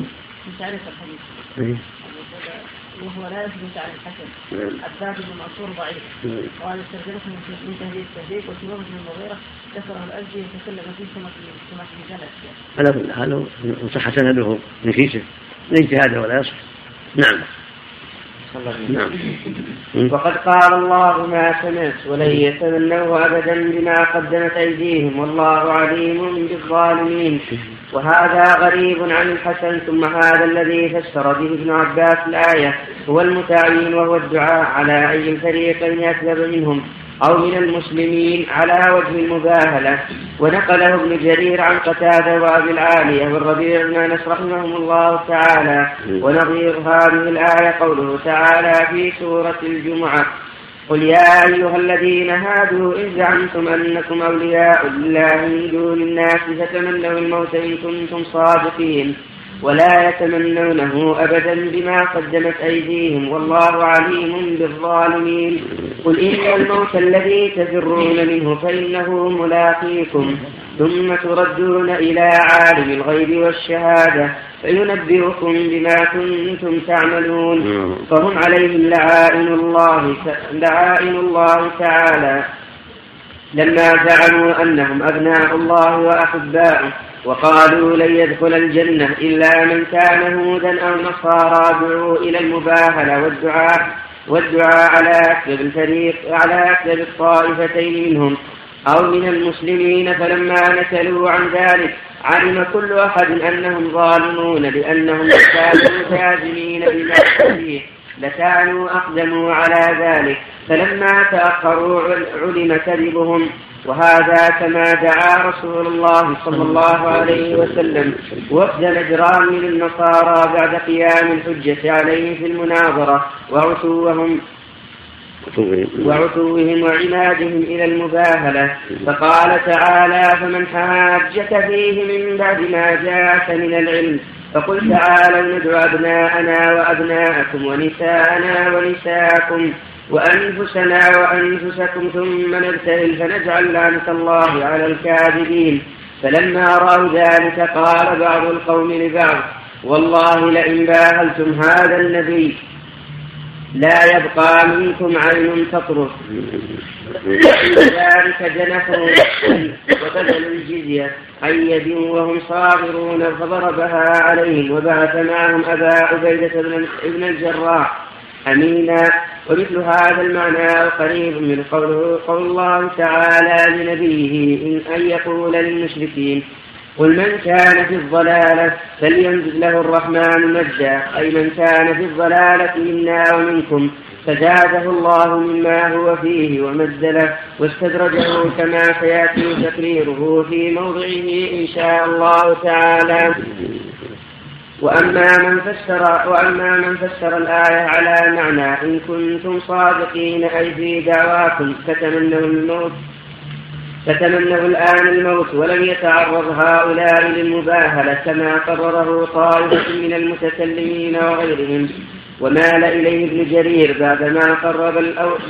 في. وهو لا يثبت على الحسن نعم. عباد بن منصور ضعيف. نعم. قال استرجلت من تهديد التهديد وسماه بن المغيرة كسره الأزدي وتكلم فيه سمك سمك بجلد على كل حال إن صح سنده من كيسه من اجتهاده ولا يصح. نعم. نعم. وقد قال الله ما سمعت ولن يتمنوا أبدا بما قدمت أيديهم والله عليم بالظالمين. وهذا غريب عن الحسن ثم هذا الذي فسر به ابن عباس الآية هو المتعين وهو الدعاء على أي الفريقين أكذب منهم أو من المسلمين على وجه المباهلة. ونقله ابن جرير عن قتادة وأبي العالية والربيع بن أنس رحمهم الله تعالى. ونظير هذه الآية قوله تعالى في سورة الجمعة قل يا أيها الذين هادوا إن زعمتم أنكم أولياء لله من دون الناس فتمنوا الموت إن كنتم صادقين. ولا يتمنونه أبدا بما قدمت أيديهم والله عليم بالظالمين. قل إن الموت الذي تفرون منه فإنه ملاقيكم. ثم تردون إلى عالم الغيب والشهادة. فينبئكم بما كنتم تعملون. فهم عليهم لعائن الله لعائن الله تعالى. لما زعموا أنهم أبناء الله وأحباؤه وقالوا لن يدخل الجنة إلا من كان هودا أو نصارى. دعوا إلى المباهلة والدعاء والدعاء على أكذب الفريق على أكذب الطائفتين منهم أو من المسلمين. فلما نكلوا عن ذلك علم كل أحد أنهم ظالمون لأنهم كانوا جازمين بما فيه. لكانوا أقدموا على ذلك. فلما تأخروا علم كذبهم وهذا كما دعا رسول الله صلى الله عليه وسلم وفد نجران من النصارى بعد قيام الحجة عليه في المناظرة وعتوهم وعتوهم وعنادهم إلى المباهلة. فقال تعالى فمن حاجك فيه من بعد ما جاءك من العلم فقل تعالوا ندعو أبناءنا وأبناءكم ونساءنا ونساءكم وأنفسنا وأنفسكم ثم نبتهل فنجعل لعنة الله على الكاذبين. فلما رأوا ذلك قال بعض القوم لبعض والله لئن باهلتم هذا النبي لا يبقى منكم عين تطرف. ذلك جنحوا وبذلوا الجزية عن يد وهم صاغرون فضربها عليهم وبعث معهم أبا عبيدة بن الجراح أمينا ومثل هذا المعنى قريب من قوله قول الله تعالى لنبيه إن أن يقول للمشركين قل من كان في الضلالة فلينزل له الرحمن مجدا أي من كان في الضلالة منا ومنكم فزاده الله مما هو فيه ومد له واستدرجه كما سيأتي تقريره في موضعه إن شاء الله تعالى. وأما من فسر وأما من فسر الآية على معنى إن كنتم صادقين أي في دعواكم فتمنوا الموت فتمنوا الآن الموت ولم يتعرض هؤلاء للمباهلة كما قرره طائفة من المتكلمين وغيرهم ومال إليه ابن جرير بعدما قرب.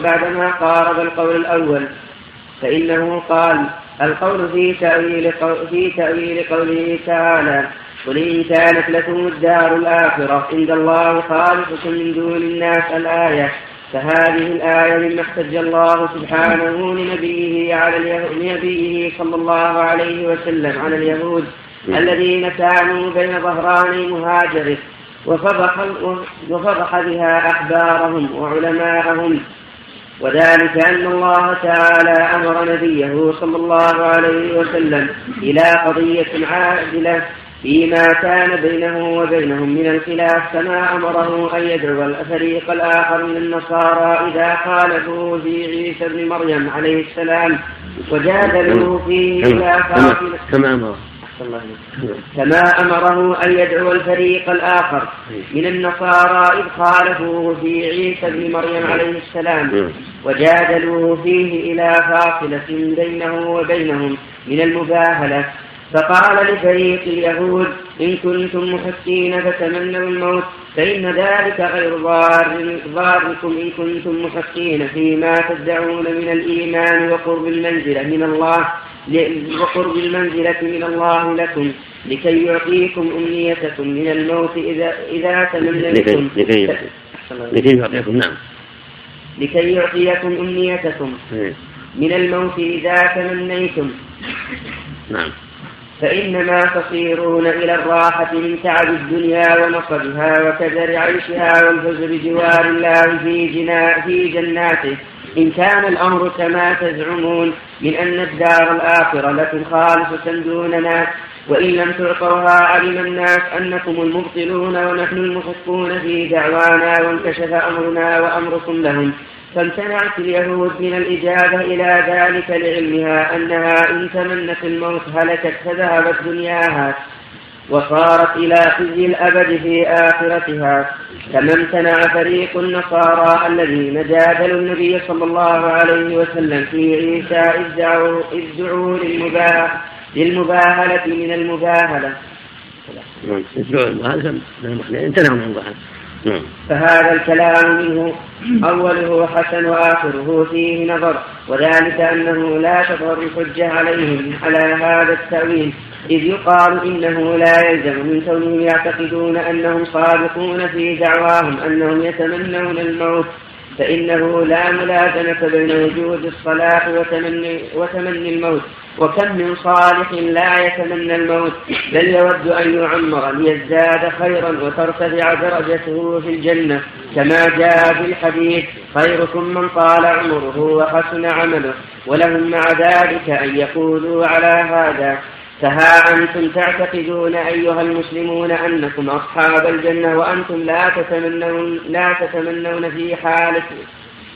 بعدما قارب القول الأول فإنه قال القول في تأويل. في تأويل قوله تعالى قل إن كانت لكم الدار الآخرة عند الله خالصة من دون الناس الآية فهذه الآية مما احتج الله سبحانه لنبيه على لنبيه صلى الله عليه وسلم على اليهود الذين كانوا بين ظهراني مهاجره وفضح, وفضح بها أحبارهم وعلماءهم وذلك أن الله تعالى أمر نبيه صلى الله عليه وسلم إلى قضية عادلة فيما كان بينه وبينهم من الخلاف كما أمره أن يدعو الفريق الآخر من النصارى إذا خالفوا في عيسى ابن مريم عليه السلام. وجادلوه فيه إلى كما أمره كما أمره. أن يدعو الفريق الآخر من النصارى إذ خالفوه في عيسى ابن مريم عليه السلام. وجادلوه فيه إلى فاصلة بينه وبينهم من المباهلة. فقال لفريق اليهود إن كنتم محقين فتمنوا الموت فإن ذلك غير ضاركم إن كنتم محقين. فيما تدعون من الإيمان وقرب المنزلة من الله وقرب المنزلة من الله لكم لكي يعطيكم أمنيتكم من الموت إذا إذا تمنيتم لكي لكي يعطيكم نعم. لكي يعطيكم أمنيتكم إيه. من الموت إذا تمنيتم. نعم. فإنما تصيرون إلى الراحة من تعب الدنيا ونصبها وكدر عيشها والفوز بجوار الله في, جنا في جناته. إن كان الأمر كما تزعمون من أن الدار الآخرة لكم خالصة دوننا وإن لم تعطوها علم الناس أنكم المبطلون ونحن المحقون في دعوانا وانكشف أمرنا وأمركم لهم. فامتنعت اليهود من الإجابة إلى ذلك لعلمها أنها إن تمنت الموت هلكت فذهبت دنياها وصارت إلى خزي الأبد في آخرتها. كما امتنع فريق النصارى الذين جادلوا النبي صلى الله عليه وسلم في عيسى إذ دعوا, للمباهلة من المباهلة. نعم. امتنعوا من المباهلة. نعم. فهذا الكلام منه أوله حسن وآخره فيه نظر وذلك أنه لا تظهر الحجة عليهم على هذا التأويل إذ يقال إنه لا يلزم من كونهم يعتقدون أنهم صادقون في دعواهم أنهم يتمنون الموت. فإنه لا ملازمة بين وجود الصلاح وتمني, وتمني الموت. وكم من صالح لا يتمنى الموت بل يود أن يعمر ليزداد خيرا وترتفع درجته في الجنة. كما جاء في الحديث خيركم من طال عمره وحسن عمله ولهم مع ذلك أن يقولوا على هذا فها أنتم تعتقدون أيها المسلمون أنكم أصحاب الجنة وأنتم لا تتمنون لا تتمنون في حال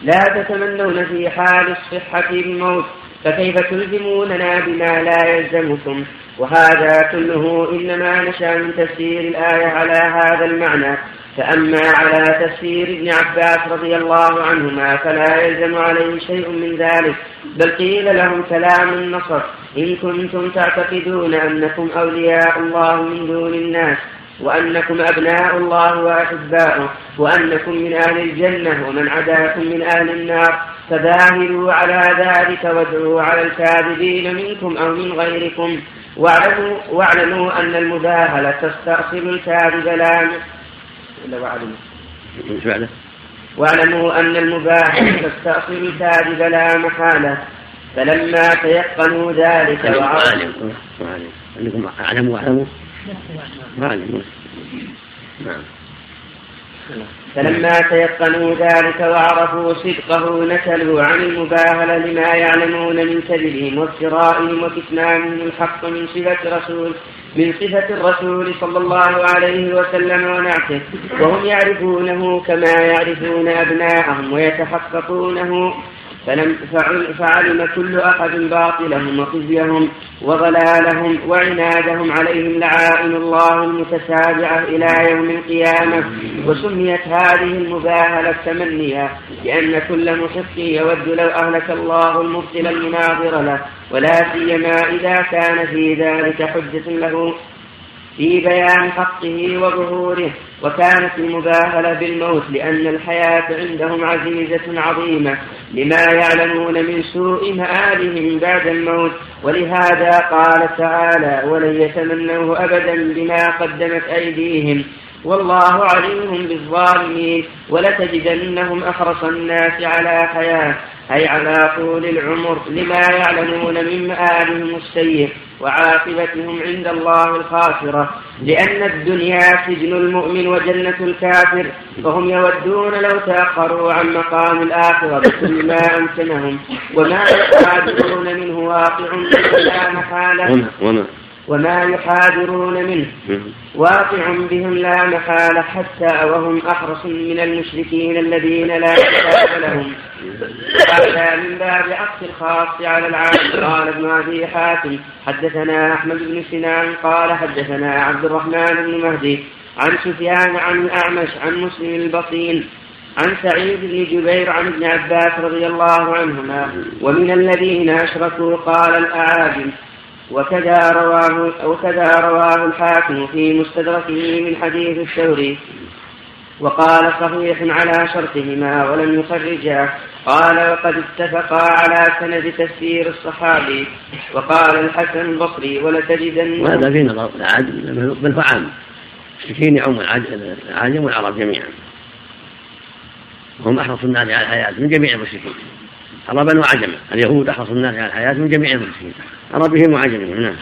لا تتمنون في حال الصحة الموت. فكيف تلزموننا بما لا يلزمكم؟ وهذا كله إنما نشأ من تفسير الآية على هذا المعنى. فأما على تفسير ابن عباس رضي الله عنهما فلا يلزم عليه شيء من ذلك. بل قيل لهم كلام النصر. إن كنتم تعتقدون أنكم أولياء الله من دون الناس وأنكم أبناء الله وأحباؤه وأنكم من أهل الجنة ومن عداكم من أهل النار. فباهلوا على ذلك وادعوا على الكاذبين منكم أو من غيركم. واعلموا, واعلموا أن المباهلة تستأصل الكاذب لا ولا واعلموا واعلموا أن المباهلة تستأصل الكاذب لا محالة فلما تيقنوا ذلك وعلموا عندكم اعلموا واعلموا نعم. فلما تيقنوا ذلك وعرفوا صدقه نكلوا عن المباهلة لما يعلمون من كذبهم وافترائهم وكتمانهم الحق من صفة رسول من صفة الرسول صلى الله عليه وسلم ونعته. وهم يعرفونه كما يعرفون أبناءهم ويتحققونه. فلم فعلم كل أحد باطلهم وخزيهم وضلالهم وعنادهم عليهم لعائن الله المتتابعة إلى يوم القيامة. وسميت هذه المباهلة تمنيا لأن كل محق يود لو أهلك الله المبطل المناظر له ولا سيما إذا كان في ذلك حجة له. في بيان حقه وظهوره وكانت المباهلة بالموت لأن الحياة عندهم عزيزة عظيمة لما يعلمون من سوء مآلهم بعد الموت. ولهذا قال تعالى ولن يتمنوه أبدا بما قدمت أيديهم. والله عليم بالظالمين ولتجدنهم أحرص الناس على حياة أي على طول العمر لما يعلمون من مآلهم السيء وعاقبتهم عند الله الخاسرة. لأن الدنيا سجن المؤمن وجنة الكافر فهم يودون لو تأخروا عن مقام الآخرة بكل ما أمكنهم. وما يحاذرون منه واقع لا محالة يحاذرون منه. واقع بهم لا محالة حتى وهم أحرص من المشركين الذين لا كتاب لهم. هذا من باب عطف الخاص على العام قال ابن أبي حاتم حدثنا أحمد بن سنان قال حدثنا عبد الرحمن بن مهدي عن سفيان عن الأعمش عن مسلم البطين عن سعيد بن جبير عن ابن عباس رضي الله عنهما ومن الذين أشركوا قال الأعاجم وكذا رواه وكذا رواه الحاكم في مستدركه من حديث الثوري وقال صحيح على شرطهما ولم يخرجاه قال وقد اتفقا على سند تفسير الصحابي. وقال الحسن البصري ولتجدن وهذا في نظر. العاجم بل فعام المشركين يعم العاجم والعرب جميعا. وهم احرص الناس على الحياة من جميع المشركين. عربا وعجما اليهود أحرص الناس على الحياة من جميع المشركين عربهم وعجمهم نعم.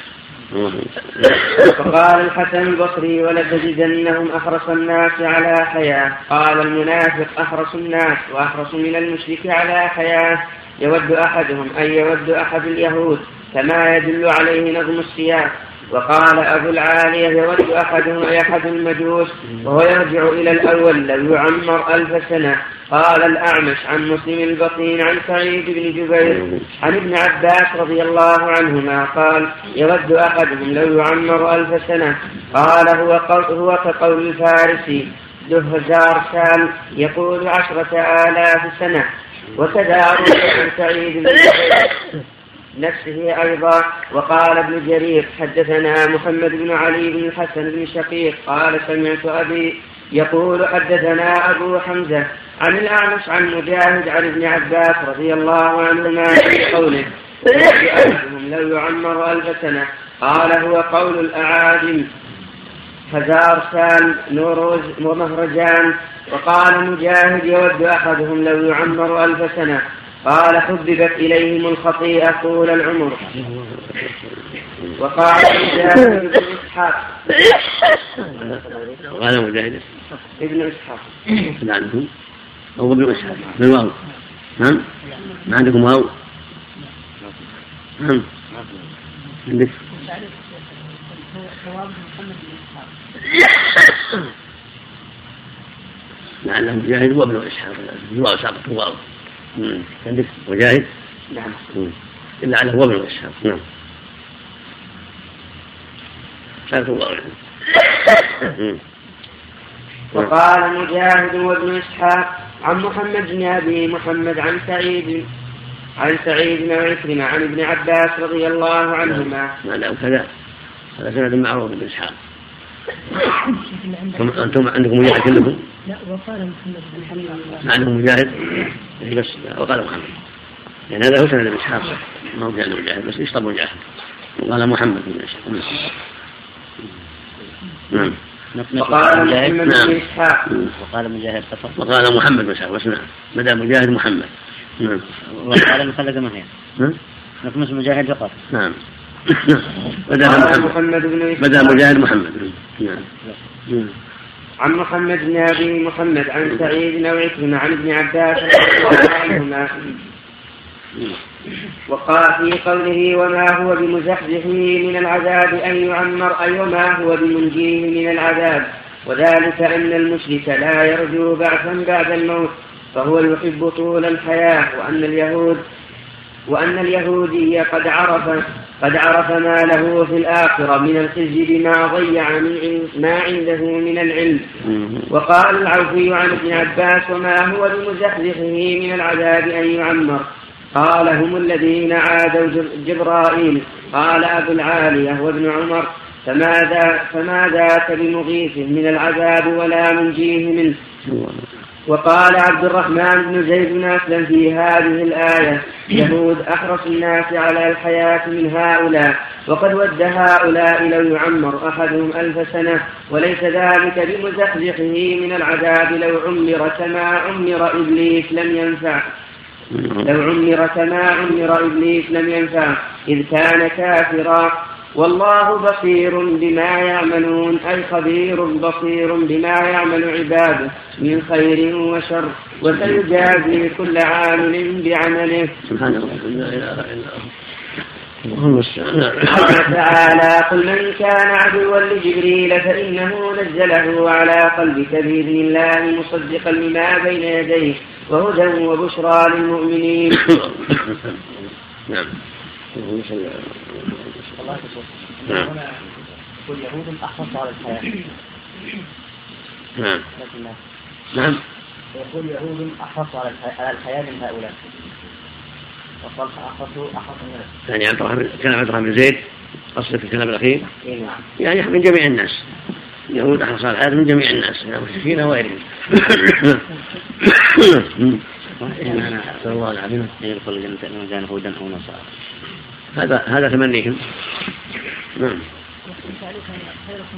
وقال الحسن البصري ولتجدنهم أحرص الناس على حياة. قال المنافق أحرص الناس وأحرص من المشرك على حياة. يود أحدهم أن يود أحد اليهود؟ كما يدل عليه نظم السياق وقال أبو العالية يود أحدهم أحد المجوس وهو يرجع إلى الأول لو يعمر ألف سنة. قال الأعمش عن مسلم البطين عن سعيد بن جبير عن ابن عباس رضي الله عنهما قال يود أحدهم لو يعمر ألف سنة. قال هو, هو كقول الفارسي دهزار سال يقول عشرة آلاف سنة. وكذا عن سعيد بن جبير. نفسه أيضا. وقال ابن جرير حدثنا محمد بن علي بن الحسن بن شقيق قال سمعت أبي يقول حدثنا أبو حمزة عن الأعمش عن مجاهد عن ابن عباس رضي الله عنهما في قوله أحدهم لو يعمر ألف سنة قال هو قول الأعاجم هزار سال نوروز ومهرجان وقال مجاهد يود أحدهم لو يعمر ألف سنة. قال حببت إليهم الخطيئة طول العمر. وقال مجاهد بن إسحاق. قال مجاهد. إبن إسحاق. ما عندكم أو ابن إسحاق. بالواو نعم. ما عندكم واو؟ نعم. عندك. لعله مجاهد وابن إسحاق. الواو ساقط الواو عندك مجاهد؟ نعم. إلا على هو ابن إسحاق نعم (coughs) وقال مجاهد وابن إسحاق عن محمد بن أبي محمد عن سعيد عن سعيد بن عكرمة عن ابن عباس رضي الله عنهما. معناه كذا. هذا سند معروف بن إسحاق. (coughs) أنتم عندكم مجاهد كلكم؟ لا وقال محمد بن ما عندكم مجاهد؟ إيه بس وقال محمد. يعني هذا هو سند بن إسحاق ما هو جعل مجاهد بس يشطب مجاهد؟ وقال محمد بن إسحاق. نعم. وقال محمد بن نعم. إسحاق. وقال مجاهد فقط. وقال محمد بن إسحاق بس نعم. بدا مجاهد محمد. نعم. وقال مخلد ما هي؟ نعم مجاهد فقط. نعم. بدا محمد. محمد بن بدا مجاهد محمد. نعم. نعم. عن محمد بن أبي محمد عن سعيد بن عكرمة عن ابن عباس رضي الله عنهما وقال في قوله وما هو بمزحزحه من العذاب أن يعمر أي وما هو بمنجيه من العذاب؟ وذلك أن المشرك لا يرجو بعثا بعد الموت فهو يحب طول الحياة وأن اليهود وأن اليهودي قد عرف قد عرف ما له في الآخرة من الخزي بما ضيع ما عنده من العلم. وقال العوفي عن ابن عباس وما هو بمزحزحه من العذاب أن يعمر؟ قال هم الذين عادوا جب- جبرائيل. قال أبو العالية وابن عمر فماذا فما ذاك بمغيث من العذاب ولا منجيه منه؟ وقال عبد الرحمن بن زيد بن أسلم في هذه الآية يهود أحرص الناس على الحياة من هؤلاء وقد ود هؤلاء لو يعمر أحدهم ألف سنة وليس ذلك بمزحزحه من العذاب لو عمر كما عمر إبليس لم ينفع. لو عمر كما عمر إبليس لم ينفع إذ كان كافرا والله بصير بما يعملون أي خبير بصير بما يعمل عباده من خير وشر وسيجازي كل عامل بعمله. سبحان الله لا اله الا الله اللهم قال تعالى قل من كان عدوا لجبريل فإنه نزله على قلبك بإذن الله مصدقا لما بين يديه وهدى وبشرى للمؤمنين. نعم. نعم. يقول يهود أحرص على الحياة. نعم. نعم. يقول يهود أحرص على الحياة من هؤلاء. وقال أحرصوا أحرص من يعني عبد الرحمن كان عبد الرحمن بن زيد قصد في الكلام الأخير. إيه نعم. يعني من جميع الناس. يهود احرص على الحياة من جميع الناس. من المشركين وغيرهم أنا أسأل الله العظيم. أن يدخل الجنة إنه كان هودا أو نصارى. هذا هذا تمنيهم نعم.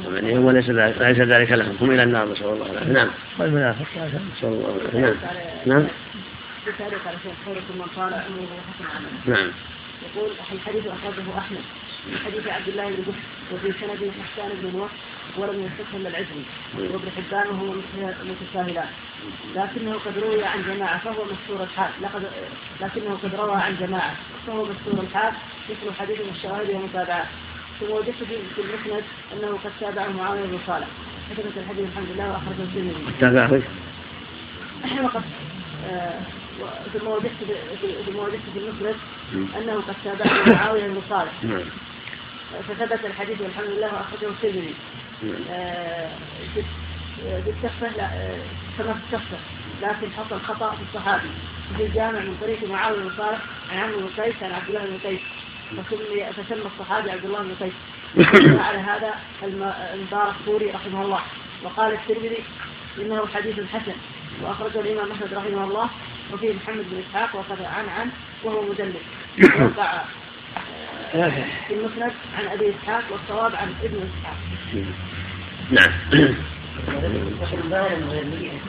تمنيهم وليس ذلك ليس ذلك لهم. هم إلى النار نسأل الله العافية. نعم. والمنافق نسأل الله العافية. نعم. نعم. بتعليق على شيخ خيركم من قال امره وحسن عمله نعم. يقول الحديث أخرجه أحمد. من حديث عبد الله بن بكر وفي سنده حسان بن نوح ولم يصح إلا وابن حبان وهو متساهلان. لكنه قد روي عن جماعة فهو مستور الحال. لقد لكنه قد روى عن جماعة فهو مستور الحال. مثل حديث الشواهد ومتابعات ثم وجدت في المسند أنه قد تابعه معاوية بن صالح. كتبت الحديث الحمد لله واخرجه الترمذي. تابعه. وقد آه، ثم وجدت ثم وجدت في المسند أنه قد تابعه معاوية بن صالح. فثبت الحديث والحمد لله وأخرجه الترمذي. نعم. آه، آه، كما في الكفه لكن حصل خطا في الصحابي في الجامع من طريق معاويه بن صالح عن عمرو بن قيس عن عبد الله بن قيس فسمي الصحابي عبد الله بن قيس على هذا المبارك فوري رحمه الله وقال الترمذي انه حديث حسن واخرجه الامام احمد رحمه الله وفيه محمد بن اسحاق وقد عن عن وهو مدلس وقع آه، في المسند عن أبي إسحاق والصواب عن ابن إسحاق. نعم.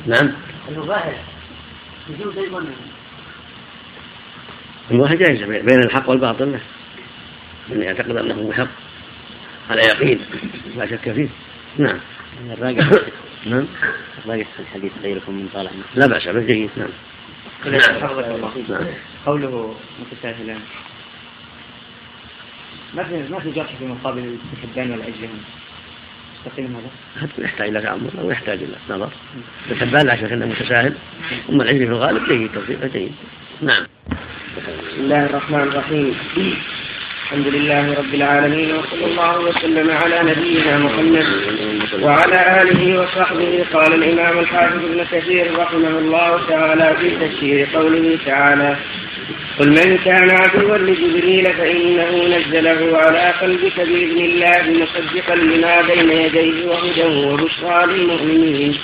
نعم. المباهله يجوز أيضا. المباهله جائزه بين الحق والباطل. من يعتقد أنه محق على يقين. لا شك فيه. نعم. الراجح. (coughs) نعم. الراجح في الحديث غيركم من طالع. لا بأس به. جيد. نعم. نعم. قوله متساهلان ما في ما في جرح في مقابل الحبان والعجلان. مستقيم هذا؟ يحتاج إلى تأمل أو يحتاج إلى نظر. الحبان لا شك أنه متساهل. أما العجل في الغالب جيد توفيقه جيد. نعم. بسم الله الرحمن الرحيم. الحمد لله رب العالمين وصلى الله وسلم على نبينا محمد وعلى آله وصحبه. قال الإمام الحافظ ابن كثير رحمه الله تعالى في تفسير قوله تعالى قل من كان عدوا لجبريل فإنه نزله على قلبك بإذن الله مصدقا لما بين يديه وهدى وبشرى للمؤمنين.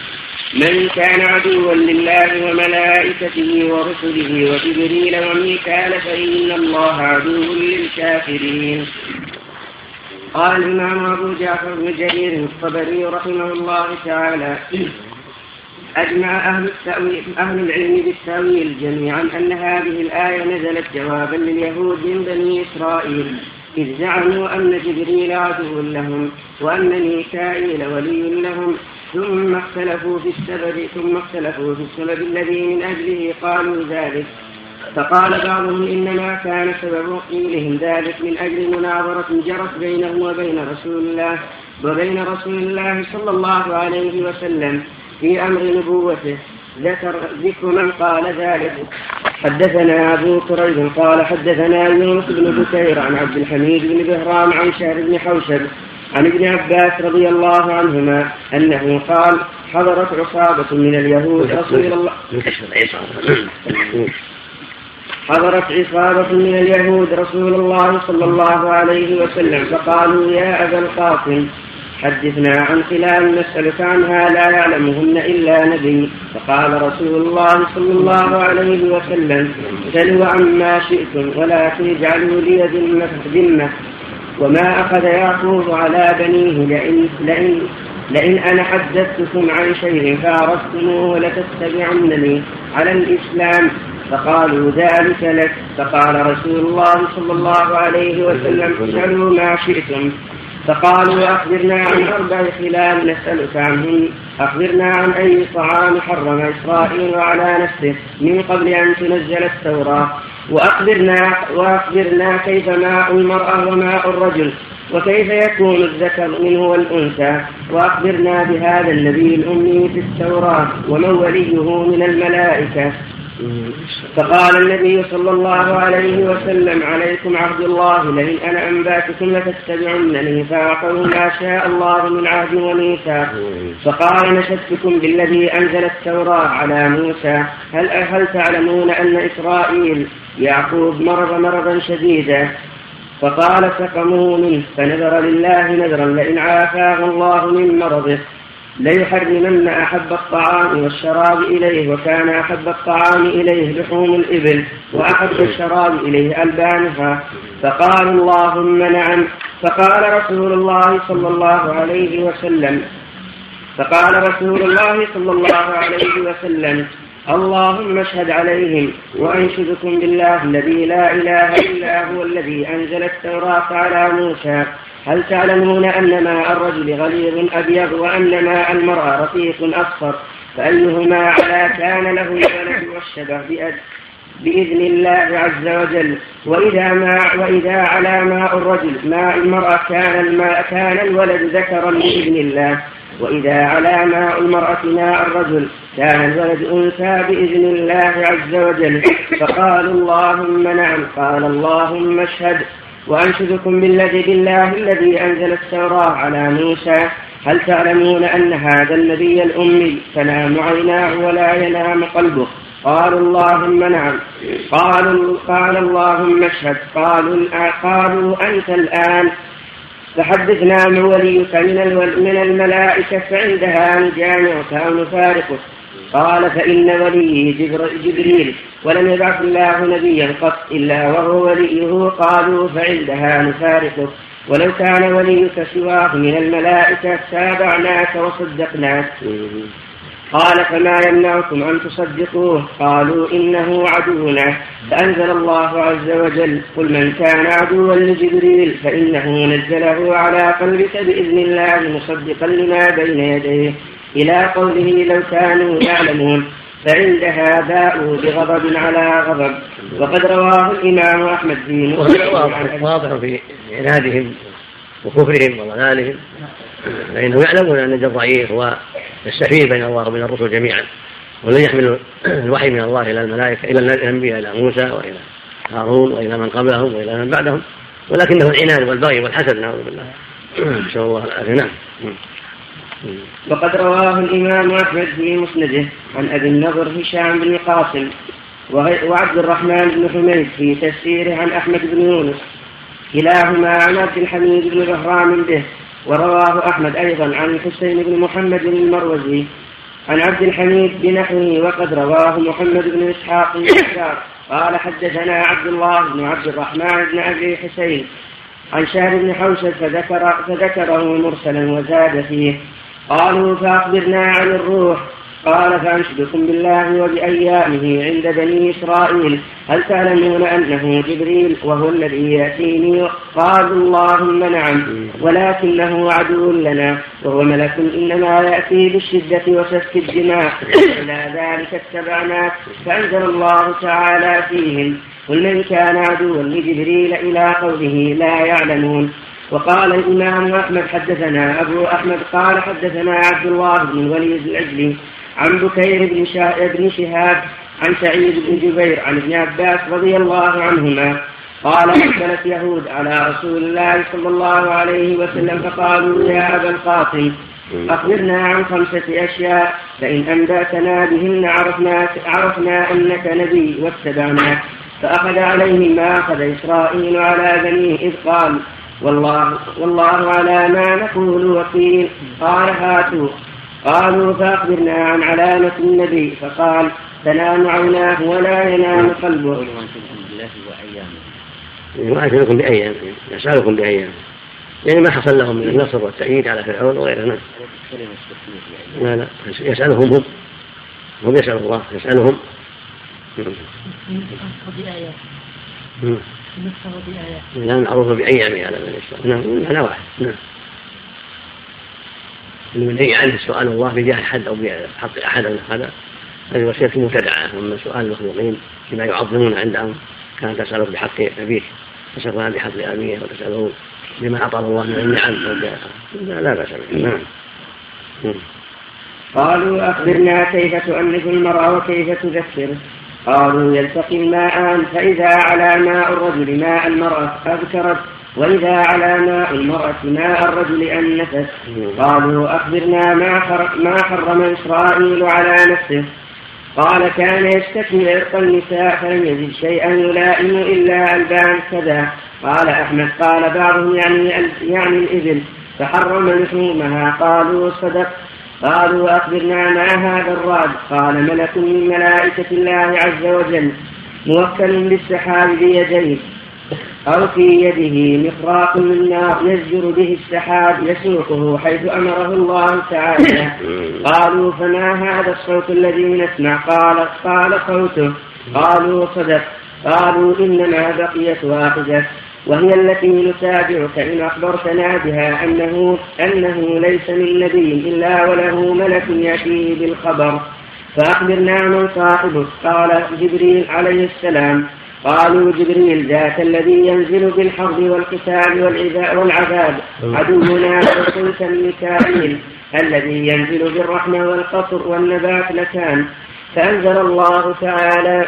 من كان عدوا لله وملائكته ورسله وجبريل وميكال فإن الله عدو للكافرين. قال الإمام أبو جعفر بن جرير الطبري رحمه الله تعالى أجمع أهل التأويل أهل العلم بالتأويل جميعا أن هذه الآية نزلت جوابا لليهود من بني إسرائيل إذ زعموا أن جبريل عدو لهم وأن ميكائيل ولي لهم. ثم اختلفوا في السبب ثم اختلفوا في السبب الذي من أجله قالوا ذلك. فقال بعضهم إنما كان سبب قيلهم ذلك من أجل مناظرة جرت بينه وبين رسول الله وبين رسول الله صلى الله عليه وسلم. في أمر نبوته. ذكر ذكر من قال ذلك. حدثنا أبو كريب قال حدثنا يونس بن بكير عن عبد الحميد بن بهرام عن شهر بن حوشب عن ابن عباس رضي الله عنهما أنه قال حضرت عصابة من اليهود رسول الله. حضرت عصابة من اليهود رسول الله صلى الله عليه وسلم فقالوا يا أبا القاسم حدثنا عن خلال نسألك عنها لا يعلمهن إلا نبي. فقال رسول الله صلى الله عليه وسلم سلوا عما شئتم ولكن اجعلوا لي ذمة وما أخذ يعقوب على بنيه لئن, لئن, لئن أنا حدثتكم عن شيء فعرفتموه لتتبعنني على الإسلام. فقالوا ذلك لك. فقال رسول الله صلى الله عليه وسلم اسألوا ما شئتم. فقالوا أخبرنا عن أربع خلال نسألك عنهن أخبرنا عن أي طعام حرم إسرائيل على نفسه من قبل أن تنزل التوراة. وأخبرنا وأخبرنا كيف ماء المرأة وماء الرجل وكيف يكون الذكر منه والأنثى. وأخبرنا بهذا النبي الأمي في التوراة ومن وليه من الملائكة. فقال النبي صلى الله عليه وسلم عليكم عهد الله لئن أنا أنبأتكم لتتبعنني فأعطوا ما شاء الله من عهد وميثاق. فقال نشدتكم بالذي أنزل التوراة على موسى. هل هل تعلمون أن إسرائيل يعقوب مرض مرضا شديدا؟ فقال سقموا منه فنذر لله نذرا لئن عافاه الله من مرضه. ليحرمن أحب الطعام والشراب إليه وكان أحب الطعام إليه لحوم الإبل وأحب الشراب إليه ألبانها. فقال اللهم نعم. فقال رسول الله صلى الله عليه وسلم فقال رسول الله صلى الله عليه وسلم اللهم اشهد عليهم وأنشدكم بالله الذي لا إله إلا هو الذي أنزل التوراة على موسى. هل تعلمون أن ماء الرجل غليظ أبيض وأن ماء المرأة رقيق أصفر؟ فأيهما على كان له الولد والشبه بإذن الله عز وجل. وإذا ما وإذا على ماء الرجل ماء المرأة كان الماء كان الولد ذكرا بإذن الله. وإذا على ماء المرأة ماء الرجل كان الولد أنثى بإذن الله عز وجل. فقالوا اللهم نعم قال اللهم اشهد. وأنشدكم بالذي بالله الذي أنزل التوراة على موسى. هل تعلمون أن هذا النبي الأمي؟ تنام عيناه ولا ينام قلبه. قالوا اللهم نعم. قالوا قال اللهم اشهد. قالوا قالوا أنت الآن. فحدثنا من وليك من, من الملائكة فعندها نجامعك أو نفارقك قال فإن وليه جبريل ولم يبعث الله نبيا قط إلا وهو وليه قالوا فعندها نفارقك ولو كان وليك سواه من الملائكة تابعناك وصدقناك. قال فما يمنعكم أن تصدقوه؟ قالوا إنه عدونا. فأنزل الله عز وجل قل من كان عدوا لجبريل فإنه نزله على قلبك بإذن الله مصدقا لما بين يديه. إلى قوله لو كانوا يعلمون فعندها باءوا بغضب على غضب. وقد رواه الإمام أحمد في واضح في عنادهم وكفرهم وضلالهم فإنهم يعلمون أن جبرائيل هو السفير بين الله وبين الرسل جميعا والذي يحمل الوحي من الله إلى الملائكة إلى الأنبياء إلى موسى وإلى هارون وإلى من قبلهم وإلى من بعدهم. ولكنه العناد والبغي والحسد نعوذ بالله. نسأل الله العافية. نعم. وقد رواه الإمام أحمد في مسنده عن أبي النضر هشام بن قاسم وعبد الرحمن بن حميد في تفسيره عن أحمد بن يونس. كلاهما عن عبد الحميد بن بهرام به ورواه أحمد أيضا عن الحسين بن محمد المروزي عن عبد الحميد بنحوه وقد رواه محمد بن إسحاق قال حدثنا عبد الله بن عبد الرحمن بن أبي حسين عن شهر بن حوشب فذكر فذكره مرسلا وزاد فيه. قالوا فأخبرنا عن الروح. قال فأنشدكم بالله وبأيامه عند بني إسرائيل. هل تعلمون أنه جبريل وهو الذي يأتيني؟ قالوا اللهم نعم ولكنه عدو لنا وهو ملك إنما يأتي بالشدة وسفك الدماء. إلى ذلك اتبعناك فأنزل الله تعالى فيهم. قل من كان عدوا لجبريل إلى قوله لا يعلمون. وقال الإمام أحمد حدثنا أبو أحمد قال حدثنا عبد الله بن الوليد العجلي عن بكير بن, بن شهاب عن سعيد بن جبير عن ابن عباس رضي الله عنهما قال أقبلت يهود على رسول الله صلى الله عليه وسلم فقالوا يا أبا القاسم أخبرنا عن خمسة أشياء فإن أنبأتنا بهن عرفنا, عرفنا أنك نبي واتبعناك فأخذ عليه ما أخذ إسرائيل على بنيه إذ قال والله, والله على ما نقول وكيل قال هاتوا. قالوا فأخبرنا عن علامة النبي. فقال تنام عيناه ولا ينام قلبه. يؤثركم بأيام. يسألكم بأيام. يعني ما حصل لهم من النصر والتأييد على فرعون وغيره نعم. لا لا. يسألهم هم. هم يسأل الله يسألهم. لا معروف بأيام على من يشاء نعم معنى واحد نعم. المنهي عنه سؤال الله بجاه أحد أو بحق أحد أو هذا هذه وسيلة مبتدعة أما سؤال المخلوقين بما يعظمون عندهم كان تسأله بحق أبيك تسأله بحق أبيه وتسأله بما أعطاه الله من النعم لا, لا بأس به. نعم. قالوا أخبرنا كيف تؤنف المرأة وكيف تذكر قالوا يلتقي الماءان فإذا على ماء الرجل ماء المرأة أذكرت وإذا على ماء المرأة ماء الرجل النفس قالوا أخبرنا ما, ما حرم إسرائيل على نفسه. قال كان يشتكي عرق النساء فلم يجد شيئا يلائم إلا ألبان كذا. قال أحمد قال بعضهم يعني يعني الإبل فحرم لحومها. قالوا صدق. قالوا أخبرنا ما هذا الرعد؟ قال ملك من ملائكة الله عز وجل موكل بالسحاب بيديه أو في يده مخراق من نار يزجر به السحاب يسوقه حيث أمره الله تعالى. (coughs) قالوا فما هذا الصوت الذي نسمع؟ قال قال صوته. قالوا صدق. قالوا إنما بقيت واحدة وهي التي نتابعك إن أخبرتنا بها أنه أنه ليس من نبي إلا وله ملك يأتيه بالخبر. فأخبرنا من صاحبك قال جبريل عليه السلام. قالوا جبريل ذاك الذي ينزل بالحرب والقتال والعذاب. عدونا فقلت ميكائيل الذي ينزل بالرحمة والقطر والنبات لكان. فأنزل الله تعالى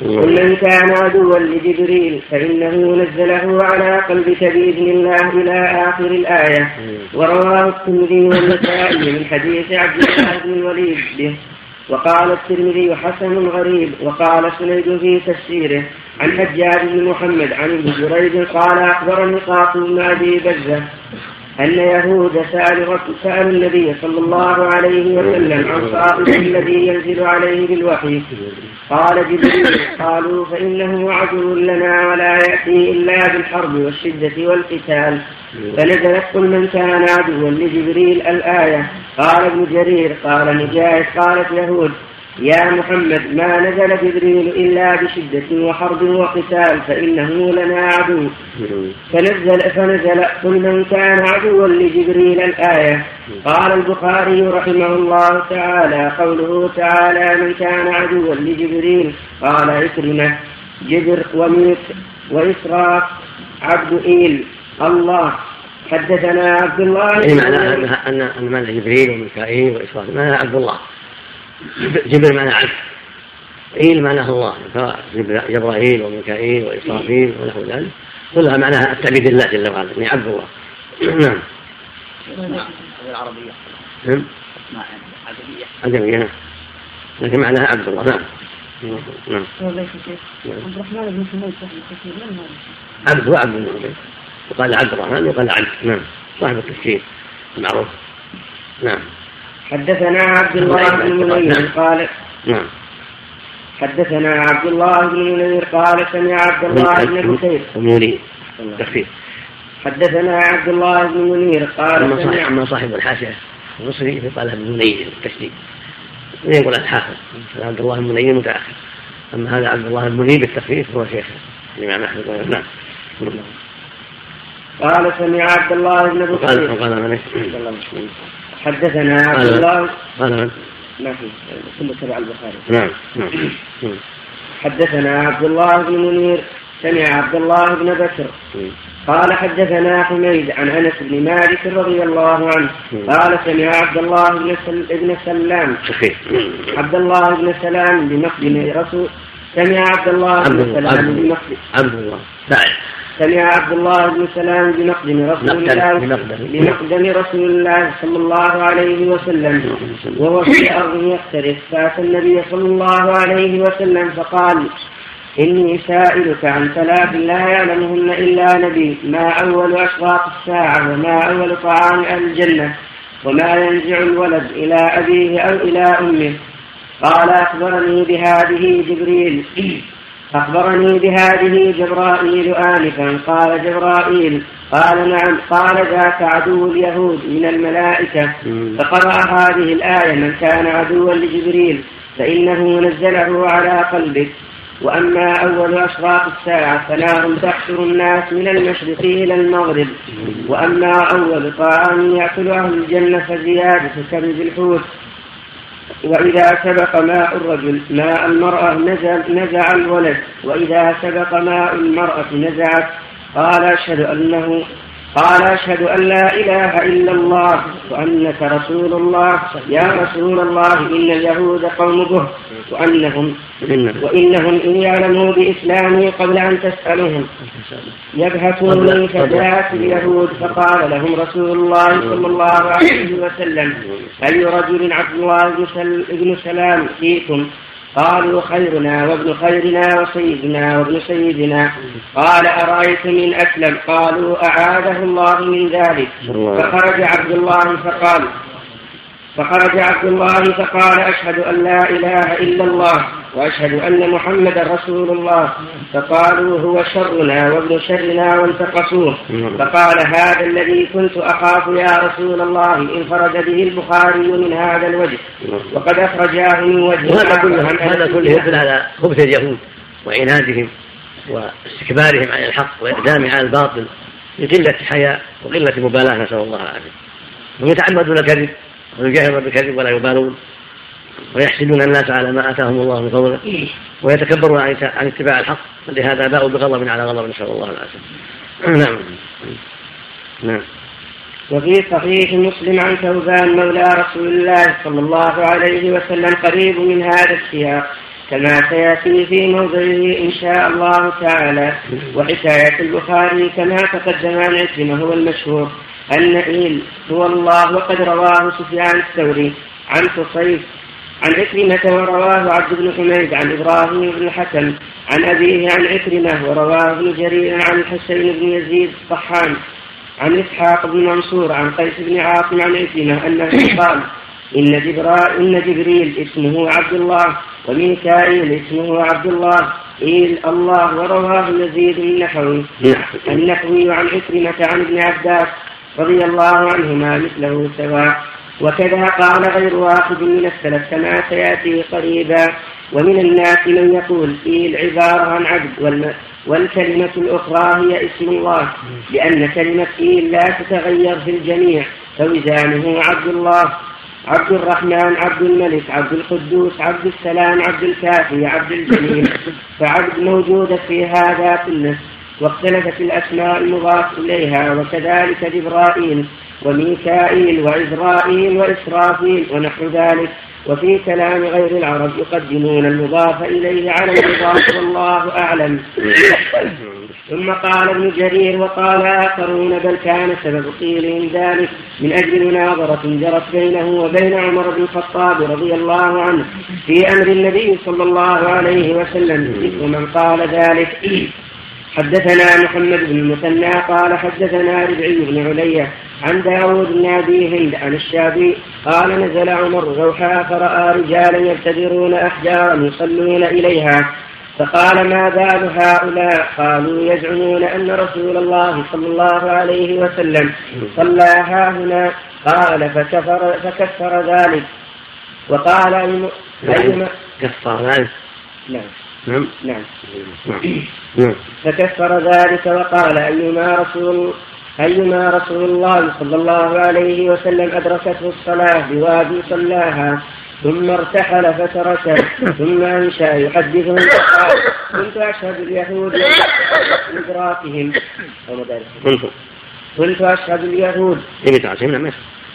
قل من كان عدوا لجبريل فإنه نزله على قلبك بإذن الله إلى آخر الآية. ورواه الترمذي والنسائي من حديث عبد الله بن الوليد به. وقال الترمذي حسن غريب وقال سنيد في تفسيره. عن حجاج بن محمد عن ابن جريج قال أخبرني قاسم بن أبي بزة. أن يهود سألوا سألوا النبي صلى الله عليه وسلم عن صاحبه الذي ينزل عليه بالوحي. قال جبريل قالوا فإنه عدو لنا ولا يأتي إلا بالحرب والشدة والقتال. فنزلت قل من كان عدوا لجبريل الآية. قال ابن جرير قال نجاح قالت يهود. يا محمد ما نزل جبريل إلا بشدة وحرب وقتال فإنه لنا عدو. فنزل فنزل قل من كان عدوا لجبريل الآية؟ قال البخاري رحمه الله تعالى قوله تعالى من كان عدوا لجبريل؟ قال إكرمة جبر وميت وإسراف عبد إيل. الله حدثنا عبد الله. يعني معنى أن أن جبريل وميكائيل وإسرافيل معنى عبد الله. جبر معنى عبد إيل معناه الله جبرائيل وميكائيل وإسرافيل ونحو ذلك. كلها معناها التعبيد لله جل وعلا يعني عبد الله. (clears throat) نعم. العربية نعم. عجمية. نعم لكن معناها عبد الله. نعم. نعم. عبد الرحمن بن حميد؟ عبد وعبد بن حميد يقال عبد الرحمن وقال عبد. نعم. صاحب التفسير المعروف نعم. حدثنا عبد الله بن منير قال نعم. حدثنا عبد الله بن منير قال سمع عبد الله بن بكير منير. حدثنا عبد الله بن منير قال أما صاحب أما صاحب الحاشية المصري فقال ابن منير بالتشديد. يقول الحافظ. عبد الله بن منير متأخر. أما هذا عبد الله بن منير بالتخفيف هو شيخ الإمام أحمد. نعم. قال سمع عبد الله بن بكير قال قال حدثنا عبد الله. قال ما في ثم تبع البخاري. نعم نعم حدثنا عبد الله بن منير. سمع عبد الله بن بكر. قال حدثنا حميد عن أنس بن مالك رضي الله عنه. قال سمع عبد الله بن ابن سلام. عبد الله بن سلام بمقدم رسول. سمع عبد الله بن سلام بمقدم. عبد الله. سمع عبد الله بن سلام بمقدم رسول الله بمقدم رسول الله صلى الله عليه وسلم. وهو في أرض يختلف. فأتى النبي صلى الله عليه وسلم فقال إني سائلك عن ثلاث لا يعلمهن إلا نبي. ما أول أشراط الساعة وما أول طعام أهل الجنة وما ينزع الولد إلى أبيه أو إلى أمه؟ قال أخبرني بهذه جبريل. أخبرني بهذه جبرائيل آنفا. قال جبرائيل قال نعم قال ذاك عدو اليهود من الملائكة. فقرأ هذه الآية من كان عدوا لجبريل فإنه نزله على قلبك وأما أول أشراط الساعة فنار تحشر الناس من المشرق إلى المغرب. وأما أول طعام يأكل أهل الجنة فزيادة كبد الحوت. وإذا سبق ماء الرجل ماء المرأة نزع, نزع الولد. وإذا سبق ماء المرأة نزعت قال أشهد أنه قال أشهد أن لا إله إلا الله وأنك رسول الله. يا رسول الله إن اليهود قوم به وأنهم وإنهم إن يعلموا بإسلامي قبل أن تسألهم يبهتون فجاءت اليهود. فقال لهم رسول الله صلى الله عليه وسلم أي رجل عبد الله بن سلام فيكم قالوا خيرنا وابن خيرنا وسيدنا وابن سيدنا. قال أرأيت من أسلم؟ قالوا أعاذه الله من ذلك. فخرج عبد الله فقال فخرج عبد الله فقال أشهد أن لا إله إلا الله. وأشهد أن محمدا رسول الله. فقالوا هو شرنا وابن شرنا وانتقصوه. فقال هذا الذي كنت أخاف يا رسول الله إن فرد به البخاري من هذا الوجه. وقد أخرجاه من وجه هذا كله هذا كله يدل على خبث اليهود وعنادهم واستكبارهم عن الحق وإقدامهم على الباطل لقلة حياء وقلة مبالاة نسأل الله العافية. هم يتعمدون الكذب ويجاهرون بالكذب ولا يبالون. ويحسدون الناس على ما آتاهم الله من فضله. ويتكبرون عن اتباع الحق. لهذا باءوا بغضب على غضب نسأل الله العافية. نعم. نعم. وفي صحيح مسلم عن ثوبان مولى رسول الله صلى الله عليه وسلم قريب من هذا السياق كما سيأتي في موضعه إن شاء الله تعالى. وحكاية البخاري كما تقدم عن هو المشهور إيل هو الله وقد رواه سفيان الثوري عن قصيف عن عكرمة ورواه عبد بن حميد عن إبراهيم بن الحكم عن أبيه عن عكرمة ورواه ابن جرير عن الحسين بن يزيد الطحان عن إسحاق بن منصور عن قيس بن عاصم عن عكرمة أنه قال إن جبرائيل, إن جبريل اسمه عبد الله وميكائيل اسمه عبد الله إيل الله ورواه يزيد النحوي النحوي عن عكرمة عن ابن عباس رضي الله عنهما مثله سواء. وكذا قال غير واحد من السلف كما سيأتي قريبا. ومن الناس من يقول فيه العبارة عن عبد والكلمة الأخرى هي اسم الله لأن كلمة فيه لا تتغير في الجميع فوزانه عبد الله عبد الرحمن عبد الملك عبد القدوس عبد السلام عبد الكافي عبد الجليل. فعبد موجودة في هذا كله واختلفت الأسماء المضاف إليها وكذلك جبرائيل. وميكائيل وإزرائيل وإسرافيل ونحو ذلك وفي كلام غير العرب يقدمون المضاف إليه على المضاف والله أعلم. ثم قال ابن جرير وقال آخرون بل كان سبب قيلهم ذلك من أجل مناظرة جرت بينه وبين عمر بن الخطاب رضي الله عنه في أمر النبي صلى الله عليه وسلم ومن قال ذلك حدثنا محمد بن المثنى قال حدثنا ربعي بن علية عن داود بن أبي هند عن الشافعي قال نزل عمر روحا فرأى رجالا يبتدرون أحجارا يصلون إليها فقال ما بال هؤلاء؟ قالوا يزعمون أن رسول الله صلى الله عليه وسلم صلى ها هنا قال فكفر, فكفر ذلك. وقال أيما كفر ذلك. نعم. نعم. نعم. نعم. فكفر ذلك وقال أيما رسول أيما رسول الله صلى الله عليه وسلم أدركته الصلاة بوادي صلاها ثم ارتحل فتركه ثم أنشأ يحدثهم كنت أشهد اليهود إدراكهم كنت أشهد اليهود.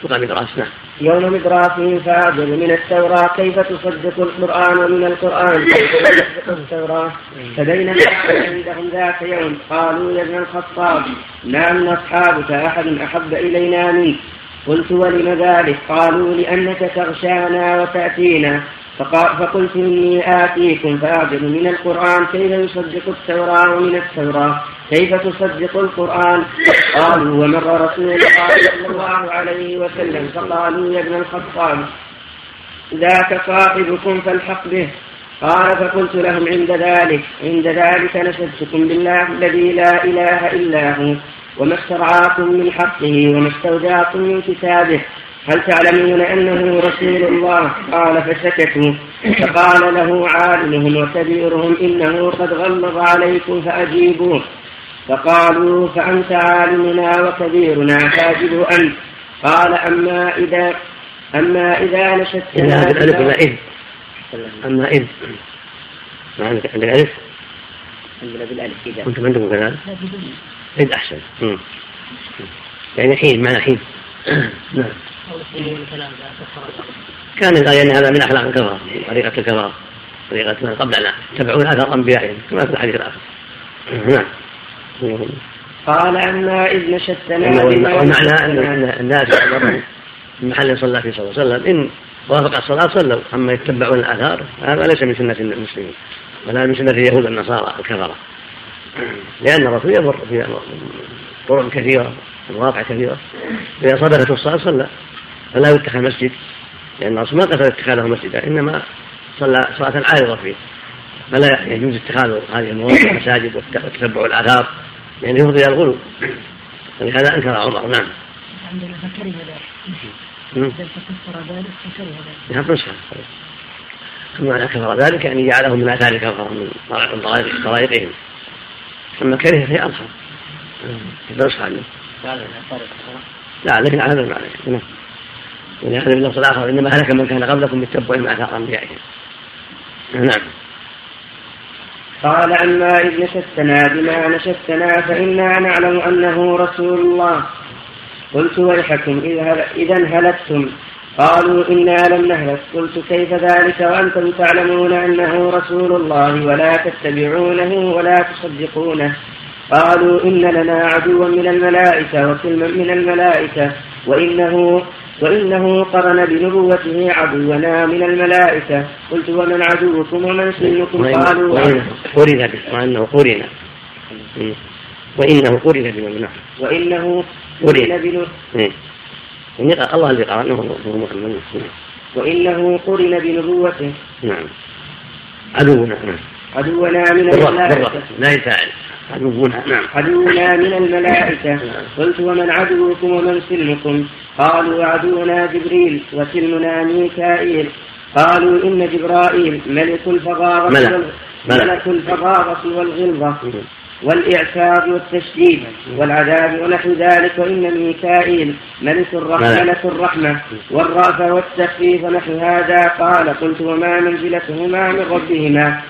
وقع مدراس نعم يوم مدراسهم فأعجب من التوراة. كيف تصدق القرآن ومن القرآن؟ كيف تصدق التوراة؟ فبينما عندهم ذات يوم. قالوا يا ابن الخطاب ما من أصحابك أحد أحب إلينا منك؟ قلت ولم ذلك؟ قالوا لأنك تغشانا وتأتينا. فقلت إني آتيكم فأعجب من القرآن كيف يصدق التوراة ومن التوراة؟ كيف تصدق القرآن؟ قالوا ومر رسول الله صلى الله عليه وسلم فقالوا يا ابن الخطاب ذاك صاحبكم فالحق به. قال فقلت لهم عند ذلك عند ذلك نشدتكم بالله الذي لا إله إلا هو وما استرعاكم من حقه وما استودعكم من كتابه. هل تعلمون أنه رسول الله؟ قال فسكتوا فقال له عالمهم وكبيرهم إنه قد غلظ عليكم فأجيبوه. فقالوا فأنت عالمنا وكبيرنا فاجب أنت قال أما إذا أما إذا نشدت إذا هذا الألف ولا إذ أما إذ ما عندك عندك ألف؟ عندنا بالألف إذا كنتم عندكم كذلك؟ إذ أحسن. يعني حين معنى حين. نعم. كان أن هذا من أخلاق الكفار طريقة الكفار طريقة من قبلنا يتبعون أثر أنبيائهم كما في الحديث الآخر. نعم. قال أما إذ نشدتنا والمعنى أن الناس في محل صلى فيه صلى الله عليه وسلم إن وافق الصلاة صلوا. أما يتبعون الآثار هذا ليس من سنة المسلمين ولا من سنة اليهود النصارى الكفرة. لأن الرسول يمر في طرق كثيرة مواقع كثيرة إذا صدقت الصلاة صلى. فلا يتخذ مسجد لأن الرسول ما قصد اتخاذه مسجدا إنما صلى صلاة عارضة فيه. فلا يجوز اتخاذ هذه المواقع مساجد وتتبع الآثار يعني يفضي إلى الغلو. ولهذا أنكر عمر نعم. عندنا فكره ذلك. فكره ذلك. نعم نسخة معنى كفر ذلك يعني جعله من آثار كفر من طرائقهم. أما كره فهي في نسخة عنه لا لكن على المعنى نعم. ولهذا النص الآخر إنما هلك من كان قبلكم بالتبع مع آثار أنبيائهم نعم. قال عما إذ نشدتنا بما نشدتنا فإنا نعلم أنه رسول الله. قلت ويحكم إذا هلكتم؟ قالوا إنا لم نهلك. قلت كيف ذلك؟ وأنتم تعلمون أنه رسول الله ولا تتبعونه ولا تصدقونه. قالوا إن لنا عدوا من الملائكة وكلما من الملائكة. وإنه وإنه قرن بنبوته عدونا من الملائكة. قلت ومن عدوكم ومن سنكم؟ قالوا قرن وأنه قرن. وإنه قرن بنبوته وإنه قرن. بنبوته الله هو محمد. وإنه قرن بنبوته. نعم. عدونا نعم. عدونا من الملائكة. لا يفعل عدونا نعم. عدونا من الملائكة. قلت ومن عدوكم ومن سلمكم؟ قالوا عدونا جبريل وسلمنا ميكائيل. قالوا إن جبرائيل ملك الفظاظة ملك, الفظاظة والغلظة والإعسار والتشديد والعذاب ونحو ذلك وإن ميكائيل ملك الرحمة ملك. الرحمة والرأفة والتخفيف ونحو هذا. قال قلت وما منزلتهما من ربهما؟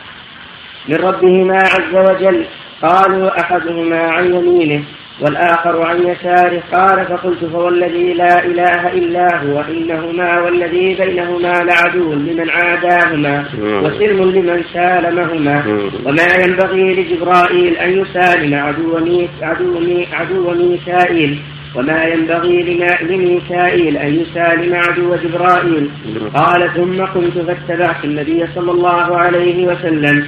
من ربهما عز وجل. قالوا أحدهما عن يمينه والآخر عن يساره. قال فقلت فوالذي لا إله إلا هو إنهما والذي بينهما لعدو لمن عاداهما وسلم لمن سالمهما. وما ينبغي لجبرائيل أن يسالم عدو, عدو, عدو ميكائيل. وما ينبغي لميكائيل أن يسالم عدو جبرائيل. قال ثم قمت فاتبعت النبي صلى الله عليه وسلم.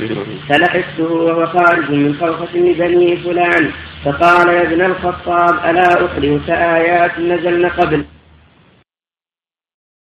فلحقته وهو خارج من خوفة بني فلان. فقال يا ابن الخطاب ألا أخبرك آيات نزلن قبل؟